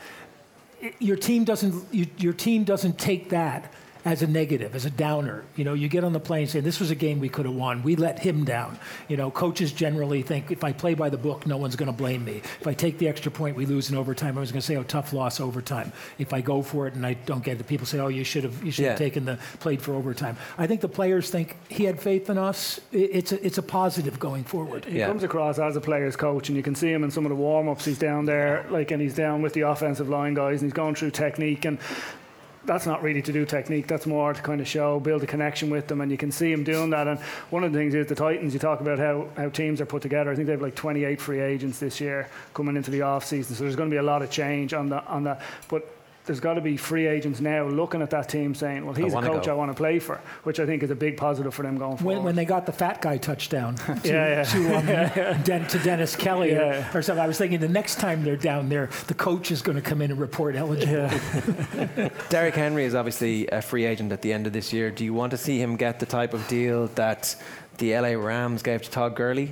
your team doesn't you, your team doesn't take that as a negative, as a downer. You know, you get on the plane and say, this was a game we could have won. We let him down. You know, coaches generally think if I play by the book, no one's going to blame me. If I take the extra point, we lose in overtime. I was going to say, oh, tough loss overtime. If I go for it and I don't get it, people say, oh, you should have you should Yeah. have taken the played for overtime. I think the players think he had faith in us. It's a, it's a positive going forward. He Yeah. comes across as a player's coach, and you can see him in some of the warm ups. He's down there, like, and he's down with the offensive line guys, and he's going through technique. And that's not really to do technique. That's more to kind of show, build a connection with them, and you can see him doing that. And one of the things is the Titans. You talk about how, how teams are put together. I think they have like 28 free agents this year coming into the off season. So there's going to be a lot of change on the on that. But there's got to be free agents now looking at that team saying, "Well, he's a coach go." I want to play for," which I think is a big positive for them going forward. When, when they got the fat guy touchdown (laughs) to, Yeah, yeah. (laughs) To, um, Den- to Dennis Kelly or- Yeah. or, something, I was thinking the next time they're down there, the coach is going to come in and report eligible. (laughs) Derrick Henry is obviously a free agent at the end of this year. Do you want to see him get the type of deal that the LA Rams gave to Todd Gurley?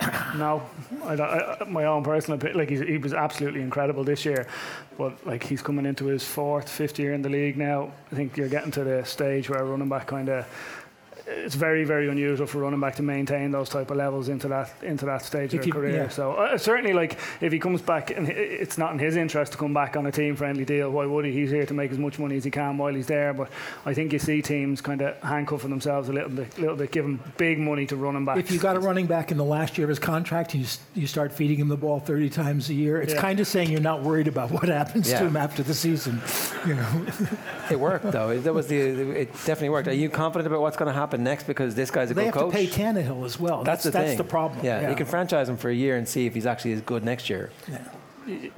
(coughs) No, I, I, my own personal opinion. Like he was absolutely incredible this year, but like he's coming into his fourth, fifth year in the league now. I think you're getting to the stage where running back kind of. It's very, very unusual for running back to maintain those type of levels into that into that stage If of your career. yeah. So uh, certainly, like if he comes back, and it's not in his interest to come back on a team-friendly deal. Why would he? He's here to make as much money as he can while he's there. But I think you see teams kind of handcuffing themselves a little bit, little bit, giving big money to running backs. If you got a running back in the last year of his contract you, you start feeding him the ball 30 times a year, it's Yeah. kind of saying you're not worried about what happens Yeah. to him after the season. You know, It worked though. That was the. It definitely worked. Are you confident about what's going to happen next? Because this guy's a they good have to pay Tannehill as well. that's, That's, the that's thing. the problem. Yeah, you can franchise him for a year and see if he's actually as good next year.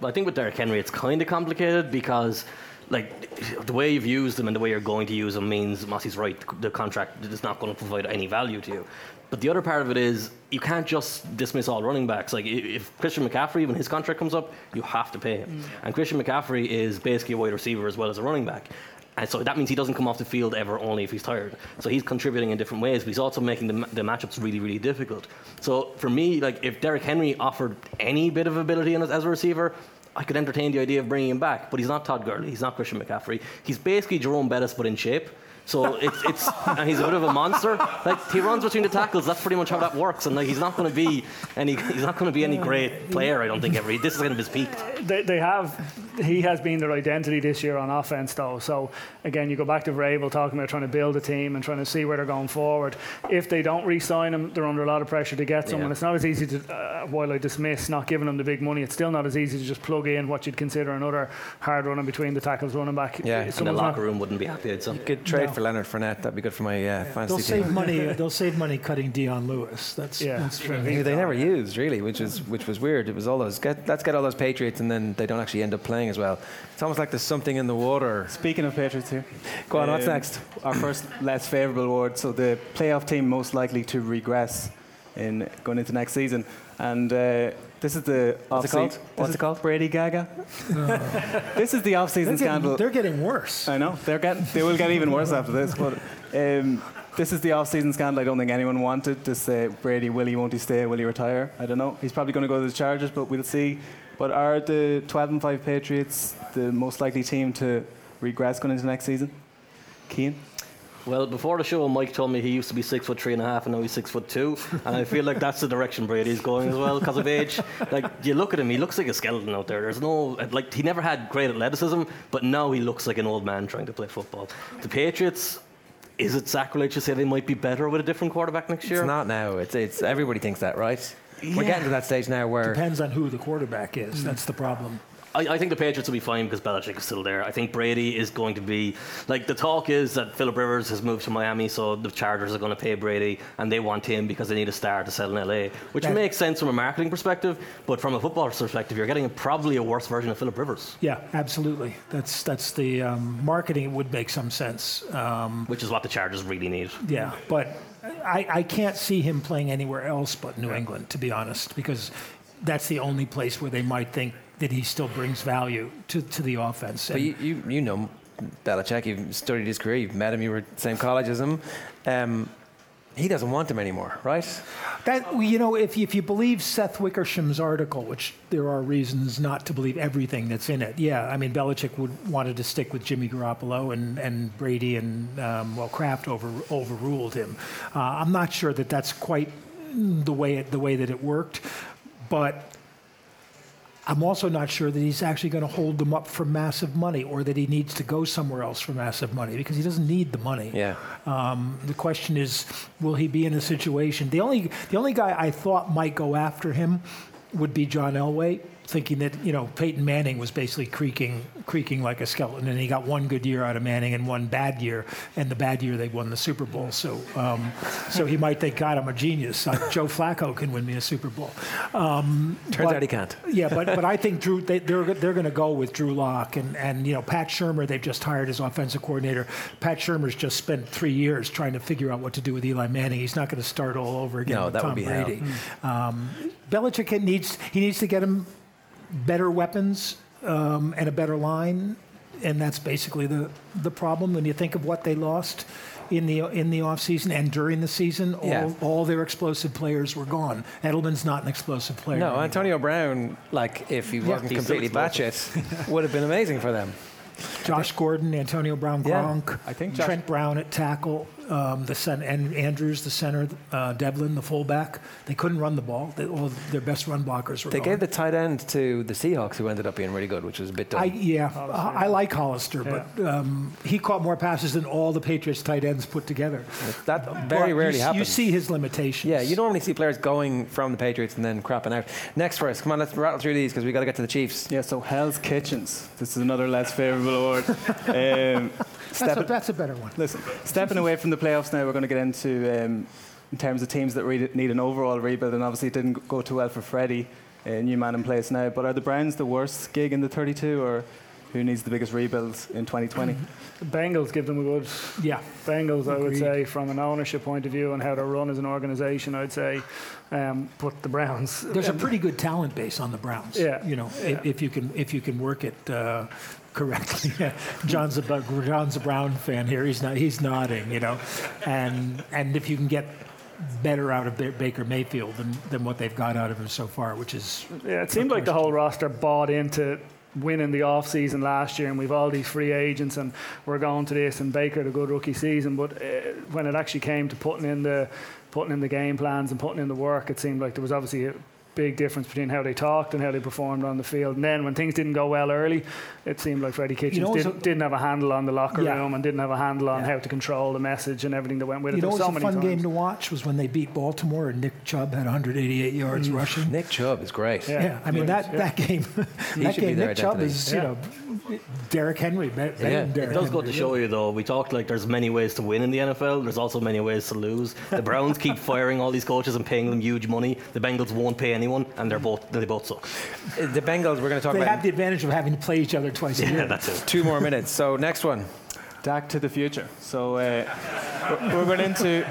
But I think with Derrick Henry, it's kind of complicated because, like, the way you've used him and the way you're going to use him means Mossy's right. The contract is not going to provide any value to you. But the other part of it is you can't just dismiss all running backs. Like if Christian McCaffrey, when his contract comes up, you have to pay him. Mm. And Christian McCaffrey is basically a wide receiver as well as a running back. And so that means he doesn't come off the field ever only if he's tired. So he's contributing in different ways, but he's also making the, the matchups really, really difficult. So for me, like if Derrick Henry offered any bit of ability as a receiver, I could entertain the idea of bringing him back. But he's not Todd Gurley. He's not Christian McCaffrey. He's basically Jerome Bettis, but in shape. So it's, it's and he's a bit of a monster. Like he runs between the tackles. That's pretty much how that works. And like he's not going to be any he's not going to be any great player. I don't think ever. This is kind of his peak. they, they have he has been their identity this year on offense though so again you go back to Vrabel talking about trying to build a team and trying to see where they're going forward if they don't re-sign him they're under a lot of pressure to get someone Yeah. it's not as easy to uh, while I dismiss not giving them the big money it's still not as easy to just plug in what you'd consider another hard running between the tackles running back Yeah, and the And the not- locker room wouldn't be happy. I'd say. Good trade No. For Leonard Fournette. That'd be good for my uh, fantasy They'll team. save money. (laughs) They'll save money cutting Dion Lewis. That's Yeah. that's true. who they never used really, which was which was weird. It was all those get, let's get all those Patriots, and then they don't actually end up playing as well. It's almost like there's something in the water. Speaking of Patriots here. Go on, what's um, next? Our first less favourable award. So the playoff team most likely to regress in going into next season. And uh, this is the What's it off-season- called? this What's is it called? Brady Gaga. (laughs) this is the They're off-season getting, scandal. they're getting worse. I know they're getting, they will get even worse after this. But um, this is the off-season scandal. I don't think anyone wanted to say Brady will he, won't he stay, will he retire? I don't know. He's probably going to go to the Chargers, but we'll see. But are the 12 and 5 Patriots the most likely team to regress going into next season? Cian. Well, before the show, Mike told me he used to be six foot three and a half, and now he's six foot two. And I feel like that's the direction Brady's going as well because of age. Like you look at him, he looks like a skeleton out there. There's no like he never had great athleticism, but now he looks like an old man trying to play football. The Patriots. Is it sacrilege to say they might be better with a different quarterback next year? It's not now. It's it's everybody thinks that, right? We're getting to that stage now where Depends on who the quarterback is. That's the problem. I, I think the Patriots will be fine because Belichick is still there. I think Brady is going to be like the talk is that Philip Rivers has moved to Miami, so the Chargers are going to pay Brady, and they want him because they need a star to sell in LA, which That- makes sense from a marketing perspective. But from a football perspective, you're getting probably a worse version of Philip Rivers, Yeah, absolutely. That's that's the um, marketing would make some sense. Um, which is what the Chargers really need. yeah, but I, I can't see him playing anywhere else but New England, to be honest, because that's the only place where they might think that he still brings value to, to the offense. But And- you, you, you know Belichick, you've studied his career, you've met him, you were at the same college as him. Um, he doesn't want him anymore, right? That you know, if you, if you believe Seth Wickersham's article, which there are reasons not to believe everything that's in it, yeah, I mean Belichick would wanted to stick with Jimmy Garoppolo and, and Brady and um, well Kraft over overruled him. Uh, I'm not sure that that's quite the way it, the way that it worked, but I'm also not sure that he's actually going to hold them up for massive money or that he needs to go somewhere else for massive money because he doesn't need the money. Yeah. Um, the question is, will he be in a situation? The only the only guy I thought might go after him would be John Elway, thinking that you know Peyton Manning was basically creaking creaking like a skeleton, and he got one good year out of Manning and one bad year, and the bad year they won the Super Bowl. So um, so he might think, God, I'm a genius. Uh, Joe Flacco can win me a Super Bowl. Um, Turns but- out he can't. yeah, but but (laughs) I think Drew they, they're they're going to go with Drew Lock and and you know Pat Shurmur they've just hired as offensive coordinator. Pat Shurmur's just spent three years trying to figure out what to do with Eli Manning. He's not going to start all over again No, with that would Tom be hell. Brady. Um, Belichick needs he needs to get him better weapons um, and a better line, and that's basically the the problem when you think of what they lost. In the in the offseason and during the season, all, Yeah. all their explosive players were gone. Edelman's not an explosive player. No, anymore. Antonio Brown, like if he wasn't still completely batshit, (laughs) would have been amazing for them. Josh Gordon, Antonio Brown, Yeah. Gronk, I think Josh- Trent Brown at tackle, um, the cen- and Andrews, the center, uh, Develin, the fullback. They couldn't run the ball. They, all their best run blockers were They gone. gave the tight end to the Seahawks, who ended up being really good, which was a bit dumb. I, yeah, I, I like Hollister, but um, he caught more passes than all the Patriots tight ends put together. that very But rarely you, happens. You see his limitations. Yeah, you normally see players going from the Patriots and then crapping out. Next for us, come on, let's rattle through these because we got to get to the Chiefs. Yeah, so Hell's Kitchens. This is another less favourable award. (laughs) um, That's a, that's a better one. listen, stepping away from the playoffs now, we're going to get into um, in terms of teams that re- need an overall rebuild, and obviously it didn't go too well for Freddie, a new man in place now. But are the Browns the worst gig in the 32, or who needs the biggest rebuild in 2020? Bengals give them a good Yeah. Bengals, I would say, from an ownership point of view and how they're run as an organisation, I'd say. Um, but the Browns. There's a pretty good talent base on the Browns. Yeah. You know, Yeah. if, if you can if you can work it uh, correctly. (laughs) John's a John's a Brown fan here. He's not. He's nodding. You know, and and if you can get better out of Ba- Baker Mayfield than, than what they've got out of him so far, which is Yeah, it seemed like the whole roster bought into winning the off season last year, and we've all these free agents, and we're going to this, and Baker a good rookie season. But uh, when it actually came to putting in the putting in the game plans and putting in the work, it seemed like there was obviously a big difference between how they talked and how they performed on the field. And then when things didn't go well early, it seemed like Freddie Kitchens know, didn't, a- didn't have a handle on the locker Yeah. room and didn't have a handle on Yeah. how to control the message and everything that went with it. you know There it was so a fun times. game to watch was when they beat Baltimore and Nick Chubb had 188 yards mm. rushing. Nick Chubb is great. Yeah. Yeah, I mean that, Yeah. that game. (laughs) that game, there Nick Chubb is Yeah. you know Derrick Henry. be- better Yeah. than It Derrick It does go to show you, though. We talked like there's many ways to win in the NFL. There's also many ways to lose. The Browns keep (laughs) firing all these coaches and paying them huge money. The Bengals won't pay anyone, and they're both they both suck. The Bengals, we're going to talk They about They have the advantage of having to play each other twice a year. Yeah, that's it. two more minutes. So next one. Dak to the future. So uh, we're, we're going into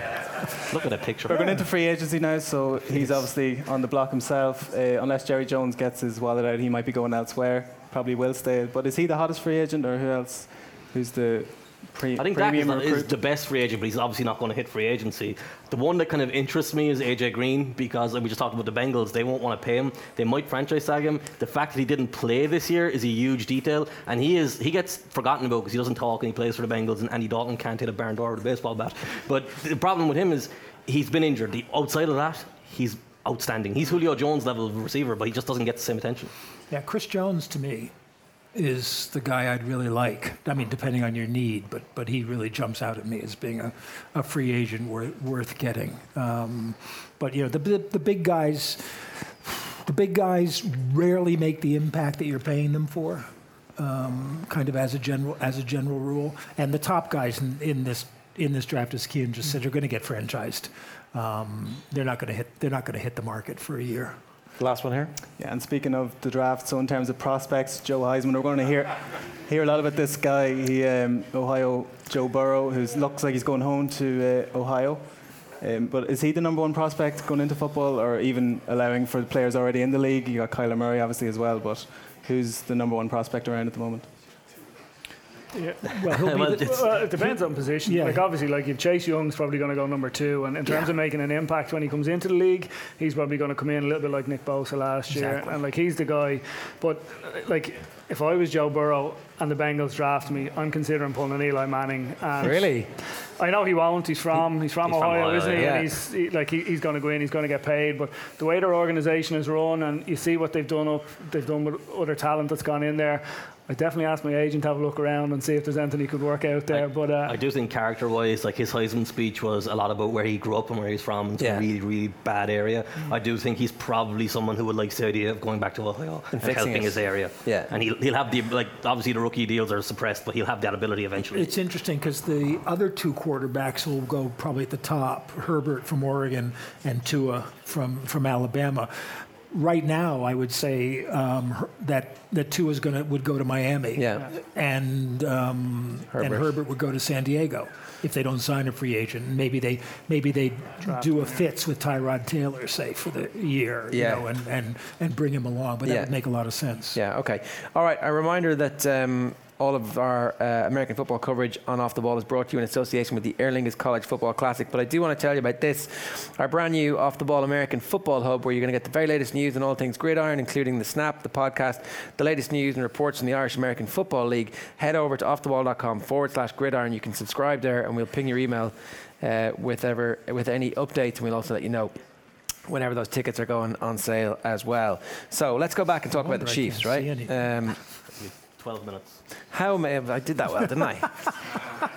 Look at that picture. We're going into free agency now, so he's obviously on the block himself. Uh, unless Jerry Jones gets his wallet out, he might be going elsewhere. Probably will stay. But is he the hottest free agent, or who else? Who's the pre- I think Dak is, is the best free agent, but he's obviously not going to hit free agency. The one that kind of interests me is AJ Green because like we just talked about the Bengals. They won't want to pay him. They might franchise tag him. The fact that he didn't play this year is a huge detail, and he is he gets forgotten about because he doesn't talk and he plays for the Bengals. And Andy Dalton can't hit a barn door with a baseball bat. But the problem with him is he's been injured. The, outside of that, he's outstanding. He's Julio Jones level of receiver, but he just doesn't get the same attention. Yeah, Chris Jones to me is the guy I'd really like. I mean, depending on your need, but but he really jumps out at me as being a, a free agent worth, worth getting. Um, but you know, the, the the big guys, the big guys rarely make the impact that you're paying them for. Um, kind of as a general as a general rule, and the top guys in, in this in this draft, as Cian just said, are going to get franchised. Um, they're not going to hit. They're not going to hit the market for a year. Last one here. Yeah, and speaking of the draft, so in terms of prospects, Joe Heisman, we're going to hear hear a lot about this guy. He, um, Ohio Joe Burrow, who looks like he's going home to uh, Ohio. Um, but is he the number one prospect going into football, or even allowing for players already in the league? You got Kyler Murray, obviously, as well. But who's the number one prospect around at the moment? Yeah. (laughs) Well, Well, the, Well, it depends on position. Yeah. Like obviously, like if Chase Young's probably going to go number two, and in terms Yeah. of making an impact when he comes into the league, he's probably going to come in a little bit like Nick Bosa last year, and like he's the guy. But like if I was Joe Burrow and the Bengals draft me, I'm considering pulling an Eli Manning. And Really? I know he won't. He's from he's from He's from Ohio, Ohio, isn't he? yeah. And he's he, like he, he's going to go in. He's going to get paid. But the way their organisation is run, and you see what they've done up, they've done with other talent that's gone in there. I definitely asked my agent to have a look around and see if there's anything he could work out there. but uh, I do think character-wise, like his Heisman speech was a lot about where he grew up and where he's from. It's Yeah. a really, really bad area. I do think he's probably someone who would like the idea of going back to Ohio and, fixing helping it. his area. Yeah. and he'll, he'll have the like. Obviously, the rookie deals are suppressed, but he'll have that ability eventually. It's interesting because the other two quarterbacks will go probably at the top: Herbert from Oregon and Tua from from Alabama. Right now, I would say um, her- that that Tua is going to would go to Miami, Yeah. and um, and Herbert. Herbert would go to San Diego if they don't sign a free agent. Maybe they maybe they do a fits with Tyrod Taylor, say for the year, Yeah. you know, and, and and bring him along. But that Yeah. would make a lot of sense. Yeah, okay. All right, a reminder that um, all of our uh, American football coverage on Off the Ball is brought to you in association with the Aer Lingus College Football Classic. But I do want to tell you about this, our brand new Off the Ball American Football Hub, where you're going to get the very latest news on all things gridiron, including the snap, the podcast, the latest news and reports from the Irish American Football League. Head over to offtheball.com forward slash gridiron. You can subscribe there, and we'll ping your email uh, with, ever, with any updates, and we'll also let you know whenever those tickets are going on sale as well. So let's go back and talk about the Chiefs, right? Um, Twelve minutes. how may I did that well, didn't I? (laughs)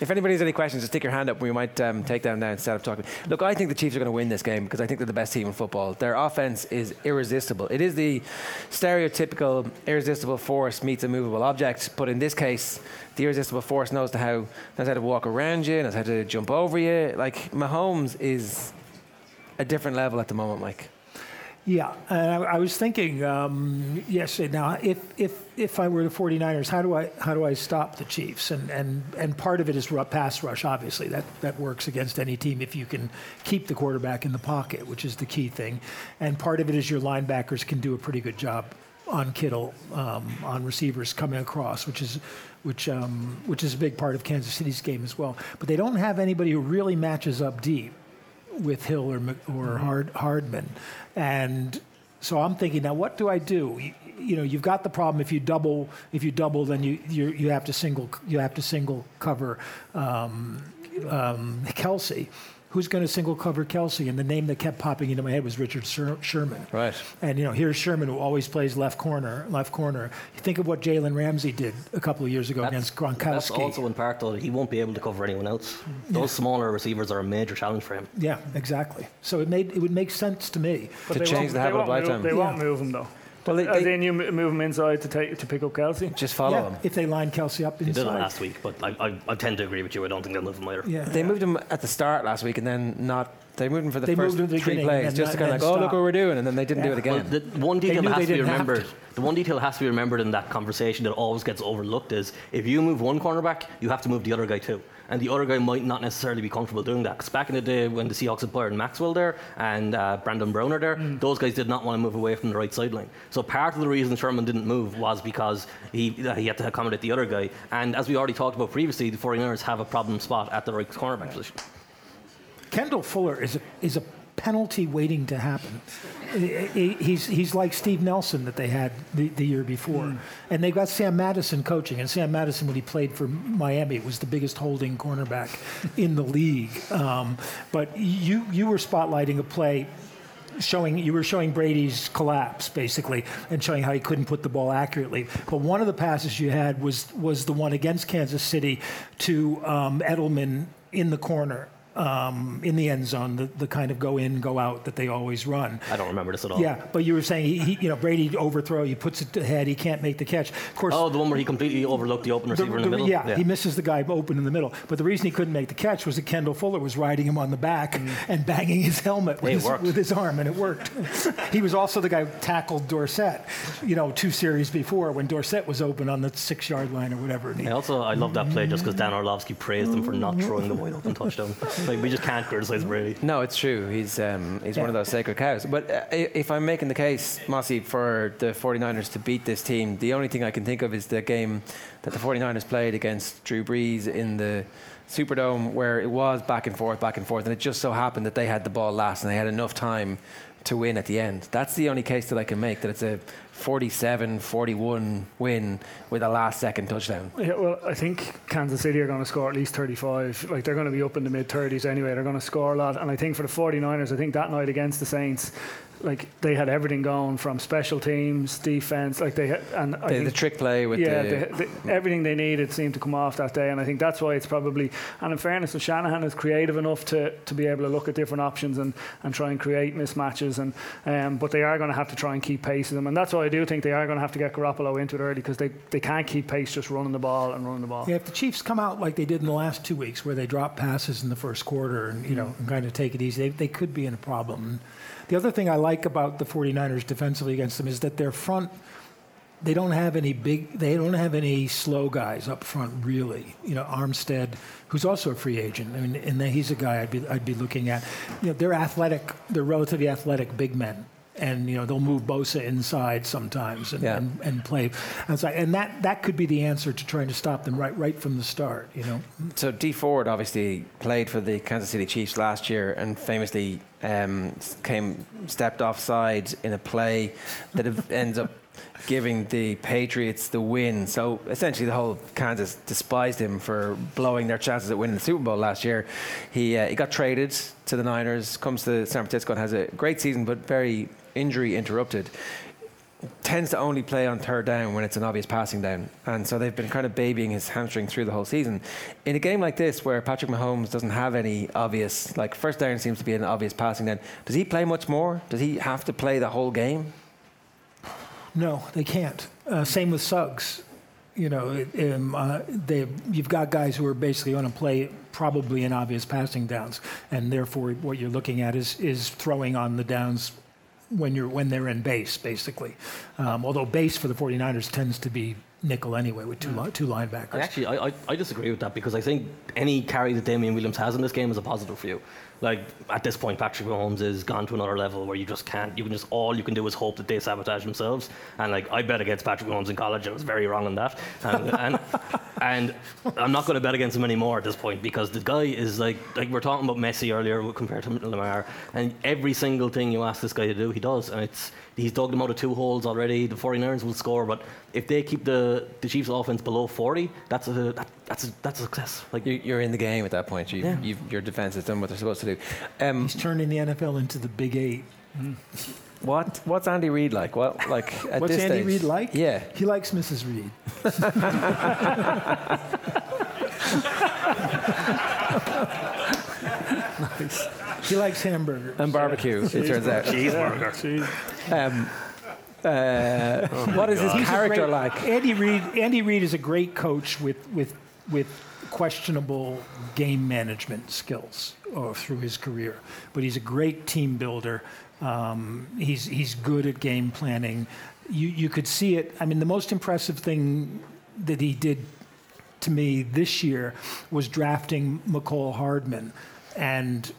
if anybody has any questions, just stick your hand up. And we might um, take them down instead of talking. Look, I think the Chiefs are going to win this game because I think they're the best team in football. Their offense is irresistible. It is the stereotypical irresistible force meets a movable object, but in this case, the irresistible force knows how knows how to walk around you, knows how to jump over you. Like Mahomes is a different level at the moment, Mike. Yeah, and I, I was thinking um, yesterday. Now, if if if I were the 49ers, how do I how do I stop the Chiefs? And and and part of it is pass rush. Obviously, that that works against any team if you can keep the quarterback in the pocket, which is the key thing. And part of it is your linebackers can do a pretty good job on Kittle, um, on receivers coming across, which is which um, which is a big part of Kansas City's game as well. But they don't have anybody who really matches up deep with Hill or or Hard, Hardman, and so I'm thinking now, what do I do? You, you know, you've got the problem if you double. If you double, then you you, you have to single you have to single cover um, um, Kelce. Who's going to single cover Kelce? And the name that kept popping into my head was Richard Sher- Sherman. Right. And you know, here's Sherman who always plays left corner, left corner. Think of what Jalen Ramsey did a couple of years ago against Gronkowski. That's also in part though that he won't be able to cover anyone else. Mm. Those smaller receivers are a major challenge for him. yeah, exactly. So it made it would make sense to me. but To they change won't- the habit they of won't move- lifetime. They won't Yeah. move him though. Well, they- As they- in, you move him inside to take to pick up Kelce. Just follow yeah, him. if they line Kelce up They inside. did it last week, but I, I, I tend to agree with you. I don't think they'll move him either. Yeah. They moved him at the start last week and then not. They moved him for the They first moved him at the three plays just to kind of then like, oh, look what we're doing. And then they didn't do it again. Well, the one detail that has to be remembered, to. the one detail that has to be remembered in that conversation that always gets overlooked is if you move one cornerback, you have to move the other guy too. And the other guy might not necessarily be comfortable doing that. Because back in the day when the Seahawks had Byron Maxwell there and uh, Brandon Browner there, Mm. those guys did not want to move away from the right sideline. So part of the reason Sherman didn't move was because he, uh, he had to accommodate the other guy. And as we already talked about previously, the 49ers have a problem spot at the right cornerback position. Kendall Fuller is a, is a penalty waiting to happen. He- he- He's, he's like Steve Nelson that they had the, the year before. And they've got Sam Madison coaching. And Sam Madison, when he played for Miami, was the biggest holding cornerback (laughs) in the league. Um, but you, you were spotlighting a play showing you were showing Brady's collapse basically and showing how he couldn't put the ball accurately. But one of the passes you had was was the one against Kansas City to um, Edelman in the corner. Um, in the end zone, the, the kind of go in, go out that they always run. I don't remember this at all. Yeah, but you were saying he, he you know, Brady overthrow, he puts it ahead, he can't make the catch. Of course, Oh, the one where he completely overlooked the open the- receiver in the the- middle? Yeah, he misses the guy open in the middle. But the reason he couldn't make the catch was that Kendall Fuller was riding him on the back and banging his helmet with, his, with his arm, and it worked. (laughs) he was also the guy who tackled Dorsett, you know, two series before when Dorsett was open on the six-yard line or whatever. And he, I also I love that play just because Dan Orlovsky praised him for not throwing the wide open touchdown. Like we just can't criticize Brady. No, it's true. He's um, he's one of those sacred cows. But uh, if I'm making the case, Mossy, for the 49ers to beat this team, the only thing I can think of is the game that the 49ers played against Drew Brees in the Superdome, where it was back and forth, back and forth, and it just so happened that they had the ball last and they had enough time to win at the end. That's the only case that I can make that it's a 47 41 win with a last second touchdown. Yeah, well, I think Kansas City are going to score at least 35. Like, they're going to be up in the mid 30s anyway. They're going to score a lot. And I think for the 49ers, I think that night against the Saints, like, they had everything going from special teams, defense. Like, they had, and The, think the trick play with yeah, the. the, the, everything they needed seemed to come off that day, and I think that's why it's probably. And in fairness, if Shanahan is creative enough to, to be able to look at different options and, and try and create mismatches, and um, but they are going to have to try and keep pace with them, and that's why I do think they are going to have to get Garoppolo into it early because they, they can't keep pace just running the ball and running the ball. Yeah, if the Chiefs come out like they did in the last two weeks, where they drop passes in the first quarter and you know and kind of take it easy, they, they could be in a problem. The other thing I like about the 49ers defensively against them is that their front they don't have any big they don't have any slow guys up front really. You know armstead who's also a free agent i mean and he's a guy i'd be i'd be looking at. You know they're athletic they're relatively athletic big men and you know they'll move Bosa inside sometimes and, Yeah. and, and play outside, and that, that could be the answer to trying to stop them right right from the start. You know, So Dee Ford obviously played for the Kansas City Chiefs last year and famously um, came stepped offside in a play that (laughs) ends up giving the Patriots the win. So essentially, the whole Kansas despised him for blowing their chances at winning the Super Bowl last year. He uh, he got traded to the Niners, comes to San Francisco and has a great season, but very injury interrupted tends to only play on third down when it's an obvious passing down. And so they've been kind of babying his hamstring through the whole season. In a game like this, where Patrick Mahomes doesn't have any obvious, like first down seems to be an obvious passing down, does he play much more? Does he have to play the whole game? no, they can't. Uh, same with Suggs. You know, um, uh, they, you've got guys who are basically going to play probably in obvious passing downs, and therefore what you're looking at is is throwing on the downs when you're when they're in base, basically. Um, although base for the 49ers tends to be nickel anyway with two li- two linebackers. I Actually, I, I, I disagree with that because I think any carry that Damien Williams has in this game is a positive for you. Like at this point, Patrick Mahomes is gone to another level where you just can't. You can just all you can do is hope that they sabotage themselves. And like I bet against Patrick Mahomes in college, and I was very wrong on that. And and, (laughs) and I'm not going to bet against him anymore at this point because the guy is like like we we're talking about Messi earlier compared to Lamar, and every single thing you ask this guy to do, he does, and it's he's dug them out of two holes already. The 49ers will score, but if they keep the, the Chiefs' offense below 40, that's a that, that's a, that's a success. Like You- You're in the game at that point. You, Yeah. you've, your defense has done what they're supposed to do. Um, He's turning the NFL into the Big Eight. what What's Andy Reid like? What like at What's this Andy? Reid like? Yeah. He likes Mrs. Reid. (laughs) (laughs) (laughs) He likes hamburgers. And barbecue, it turns out. cheeseburger. Um, uh, what is his character great- like? Andy Reid. Andy Reid is a great coach with with with questionable game management skills uh, through his career, but he's a great team builder. Um, he's he's good at game planning. You you could see it. I mean, the most impressive thing that he did to me this year was drafting Mecole Hardman, and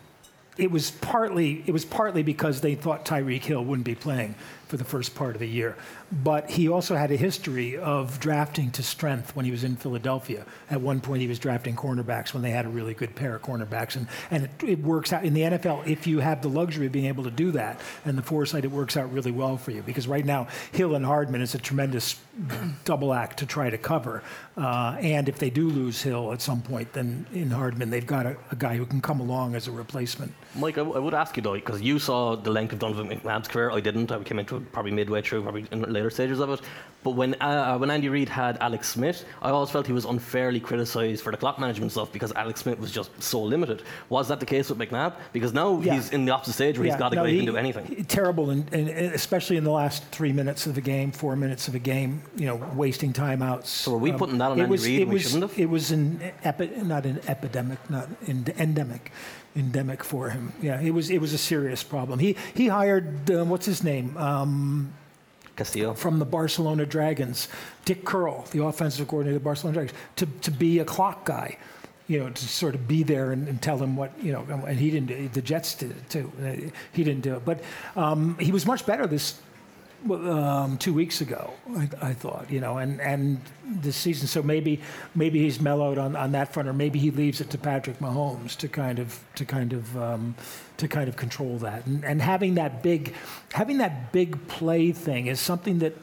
it was partly it was partly because they thought Tyreek Hill wouldn't be playing for the first part of the year, but he also had a history of drafting to strength when he was in Philadelphia. At one point, he was drafting cornerbacks when they had a really good pair of cornerbacks, and and it, it works out in the NFL if you have the luxury of being able to do that and the foresight. It works out really well for you because right now Hill and Hardman is a tremendous (clears throat) double act to try to cover, uh, and if they do lose Hill at some point, then in Hardman they've got a, a guy who can come along as a replacement. Mike, I, w- I would ask you though, because you saw the length of Donovan McNabb's career. I didn't. I came into probably midway through, probably in later stages of it. But when uh, when Andy Reid had Alex Smith, I always felt he was unfairly criticised for the clock management stuff because Alex Smith was just so limited. Was that the case with McNabb? Because now Yeah. he's in the opposite stage where he's got to no, guy who he- can do anything. Terrible, and, and especially in the last three minutes of the game, four minutes of a game, you know, wasting timeouts. So were we putting that on Andy Reid It we was, shouldn't have? It was an epi- not an epidemic, not en- endemic, endemic for him. Yeah, it was. It was a serious problem. He he hired uh, what's his name um, Castillo. from the Barcelona Dragons, Dick Curl, the offensive coordinator of the Barcelona Dragons, to to be a clock guy. you know, to sort of be there and, and tell him what, you know, and he didn't, the Jets did it too. Uh, He didn't do it. But um, he was much better this um, two weeks ago, I, I thought, you know, and, and this season. So maybe maybe he's mellowed on, on that front, or maybe he leaves it to Patrick Mahomes to kind of to kind of um, to kind of control that. And, and having that big having that big play thing is something that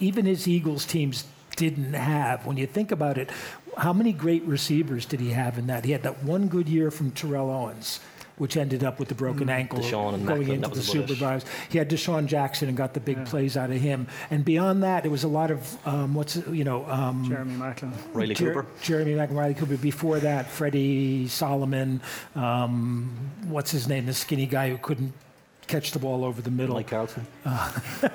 even his Eagles teams didn't have. When you think about it, how many great receivers did he have in that? He had that one good year from Terrell Owens which ended up with the broken ankle DeSean and going Maclin, into the was Super. Bowls. He had DeSean Jackson and got the big plays out of him. And beyond that, it was a lot of um, what's you know um, Jeremy Maclin. Riley Jer- Cooper. Jeremy McIntyre Cooper. Before that, Freddie Solomon. Um, what's his name? The skinny guy who couldn't catch the ball over the middle. Mike Carlson. Uh.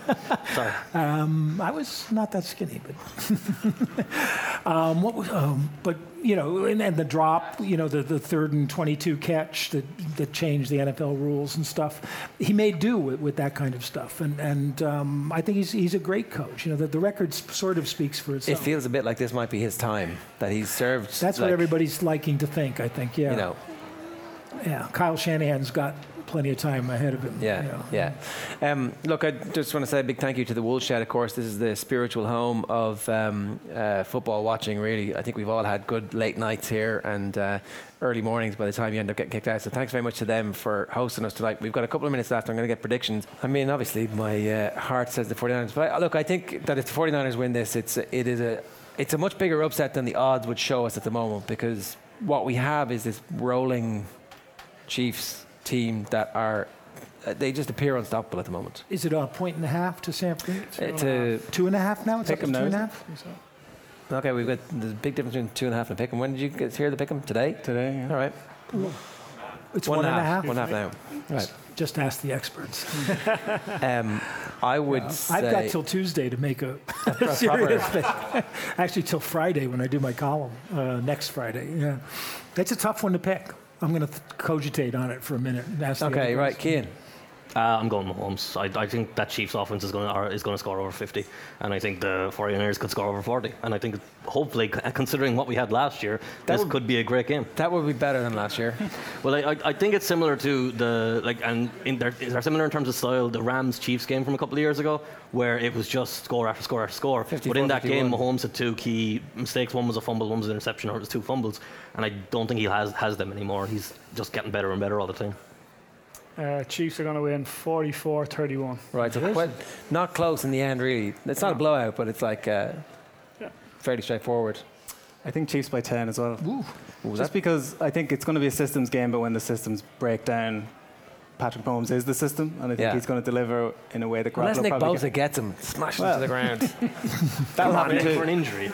(laughs) Sorry. Um, I was not that skinny, but (laughs) um, what was, um, but you know, and, and the drop, you know, the, the third and 22 catch that, that changed the NFL rules and stuff. He made do with, with that kind of stuff, and and um, I think he's he's a great coach. You know, the, the record sort of speaks for itself. It feels a bit like this might be his time that he's served. That's what everybody's liking to think. I think, yeah, You know, yeah. Kyle Shanahan's got plenty of time ahead of him. Yeah, you know. yeah. Um, look, I just want to say a big thank you to the Woolshed. Of course, this is the spiritual home of um, uh, football watching. Really, I think we've all had good late nights here and uh, early mornings by the time you end up getting kicked out. So thanks very much to them for hosting us tonight. We've got a couple of minutes left. I'm going to get predictions. I mean, obviously, my uh, heart says the 49ers. But I, look, I think that if the 49ers win this, it's it is a it's a much bigger upset than the odds would show us at the moment because what we have is this rolling Chiefs team that are uh, they just appear unstoppable at the moment. Is it a point and a half to San Francisco? It's a, Two and a half now. It's Pick up to 'em two now, and a is half. okay, we've got the big difference between two and a half and a pick 'em. When did you get hear the pick 'em today? today. Yeah. All right, It's one one and and a half. One and a half now. Right. Just ask the experts. (laughs) Um, I would say I've got till Tuesday to make a (laughs) (laughs) proper- serious pick. Actually, till Friday when I do my column uh, next Friday. Yeah, that's a tough one to pick. I'm going to th- cogitate on it for a minute. and ask the okay, right, guys. Uh, I'm going Mahomes. I, I think that Chiefs offense is going to is going to score over 50, and I think the 49ers could score over 40. And I think hopefully, (laughs) considering what we had last year, this would- could be a great game. That would be better than last year. (laughs) Well, I, I, think it's similar to the like, and in they're, they're similar in terms of style. The Rams Chiefs game from a couple of years ago, where it was just score after score after score. but in that game, 54, Mahomes had two key mistakes. One was a fumble, one was an interception, or it was two fumbles. And I don't think he has has them anymore. He's just getting better and better all the time. Uh, Chiefs are going to win 44-31. Right, so quite, not close in the end, really. It's not a blowout, but it's like uh, Yeah. fairly straightforward. I think Chiefs by 10 as well. Ooh, was Just that because I think it's going to be a systems game, but when the systems break down, Patrick Mahomes is the system, and I think Yeah. he's going to deliver in a way that Unless Garoppolo Nick probably Bosa gets him, smash him Well. to the ground. (laughs) That'll happen For an injury.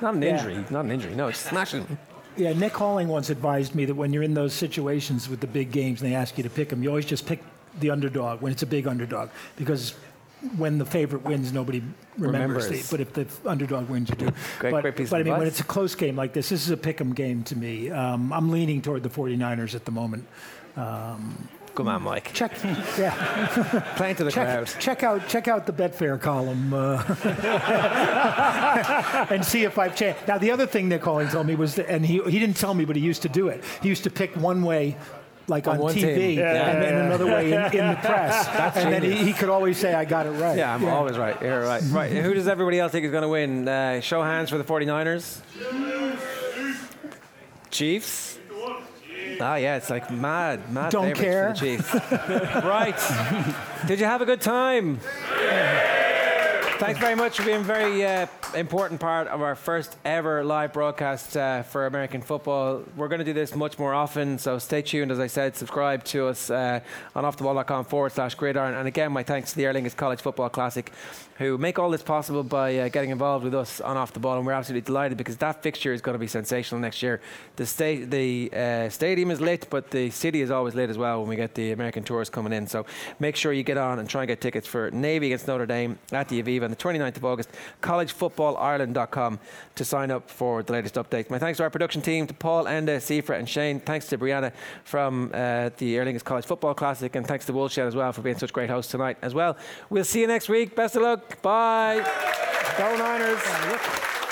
not an Yeah. injury, not an injury. No, it's smashing him. Yeah, Nick Halling once advised me that when you're in those situations with the big games and they ask you to pick them, you always just pick the underdog when it's a big underdog because when the favorite wins, nobody remembers. Remembers. The, but if the underdog wins, you do. Great- but, great piece of but I mean, when it's a close game like this, this is a pick 'em game to me. Um, I'm leaning toward the 49ers at the moment. Good man, Mike. Check, yeah, (laughs) Playing to the crowd. check, check out check out the Betfair column uh, (laughs) and see if I've changed. Now, the other thing Nick Halling told me was, that, and he he didn't tell me, but he used to do it. He used to pick one way. Like On on, TV, team. Yeah. and then another way in, in the press, (laughs) That's and then he, he could always say, "I got it right." Yeah, I'm always right. You're right. Right. Who does everybody else think is going to win? Uh, show hands for the 49ers. Chiefs. Ah, yeah, it's like mad, mad Don't care. for the Chiefs. (laughs) right. Did you have a good time? Thanks very much for being a very uh, important part of our first ever live broadcast uh, for American football. We're going to do this much more often, so stay tuned. As I said, subscribe to us uh, on offtheball.com forward slash gridiron. And again, my thanks to the Aer Lingus College Football Classic, who make all this possible by uh, getting involved with us on Off the Ball. And we're absolutely delighted because that fixture is going to be sensational next year. The, sta- the uh, stadium is lit, but the city is always lit as well when we get the American tourists coming in. So make sure you get on and try and get tickets for Navy against Notre Dame at the Aviva on the 29th of August. CollegeFootballIreland.com to sign up for the latest updates. My thanks to our production team, to Paul, Enda, Sifra, and Shane. Thanks to Brianna from uh, the Aer Lingus College Football Classic, and thanks to Woolshed as well for being such great hosts tonight as well. We'll see you next week. Best of luck. Bye. Go Niners.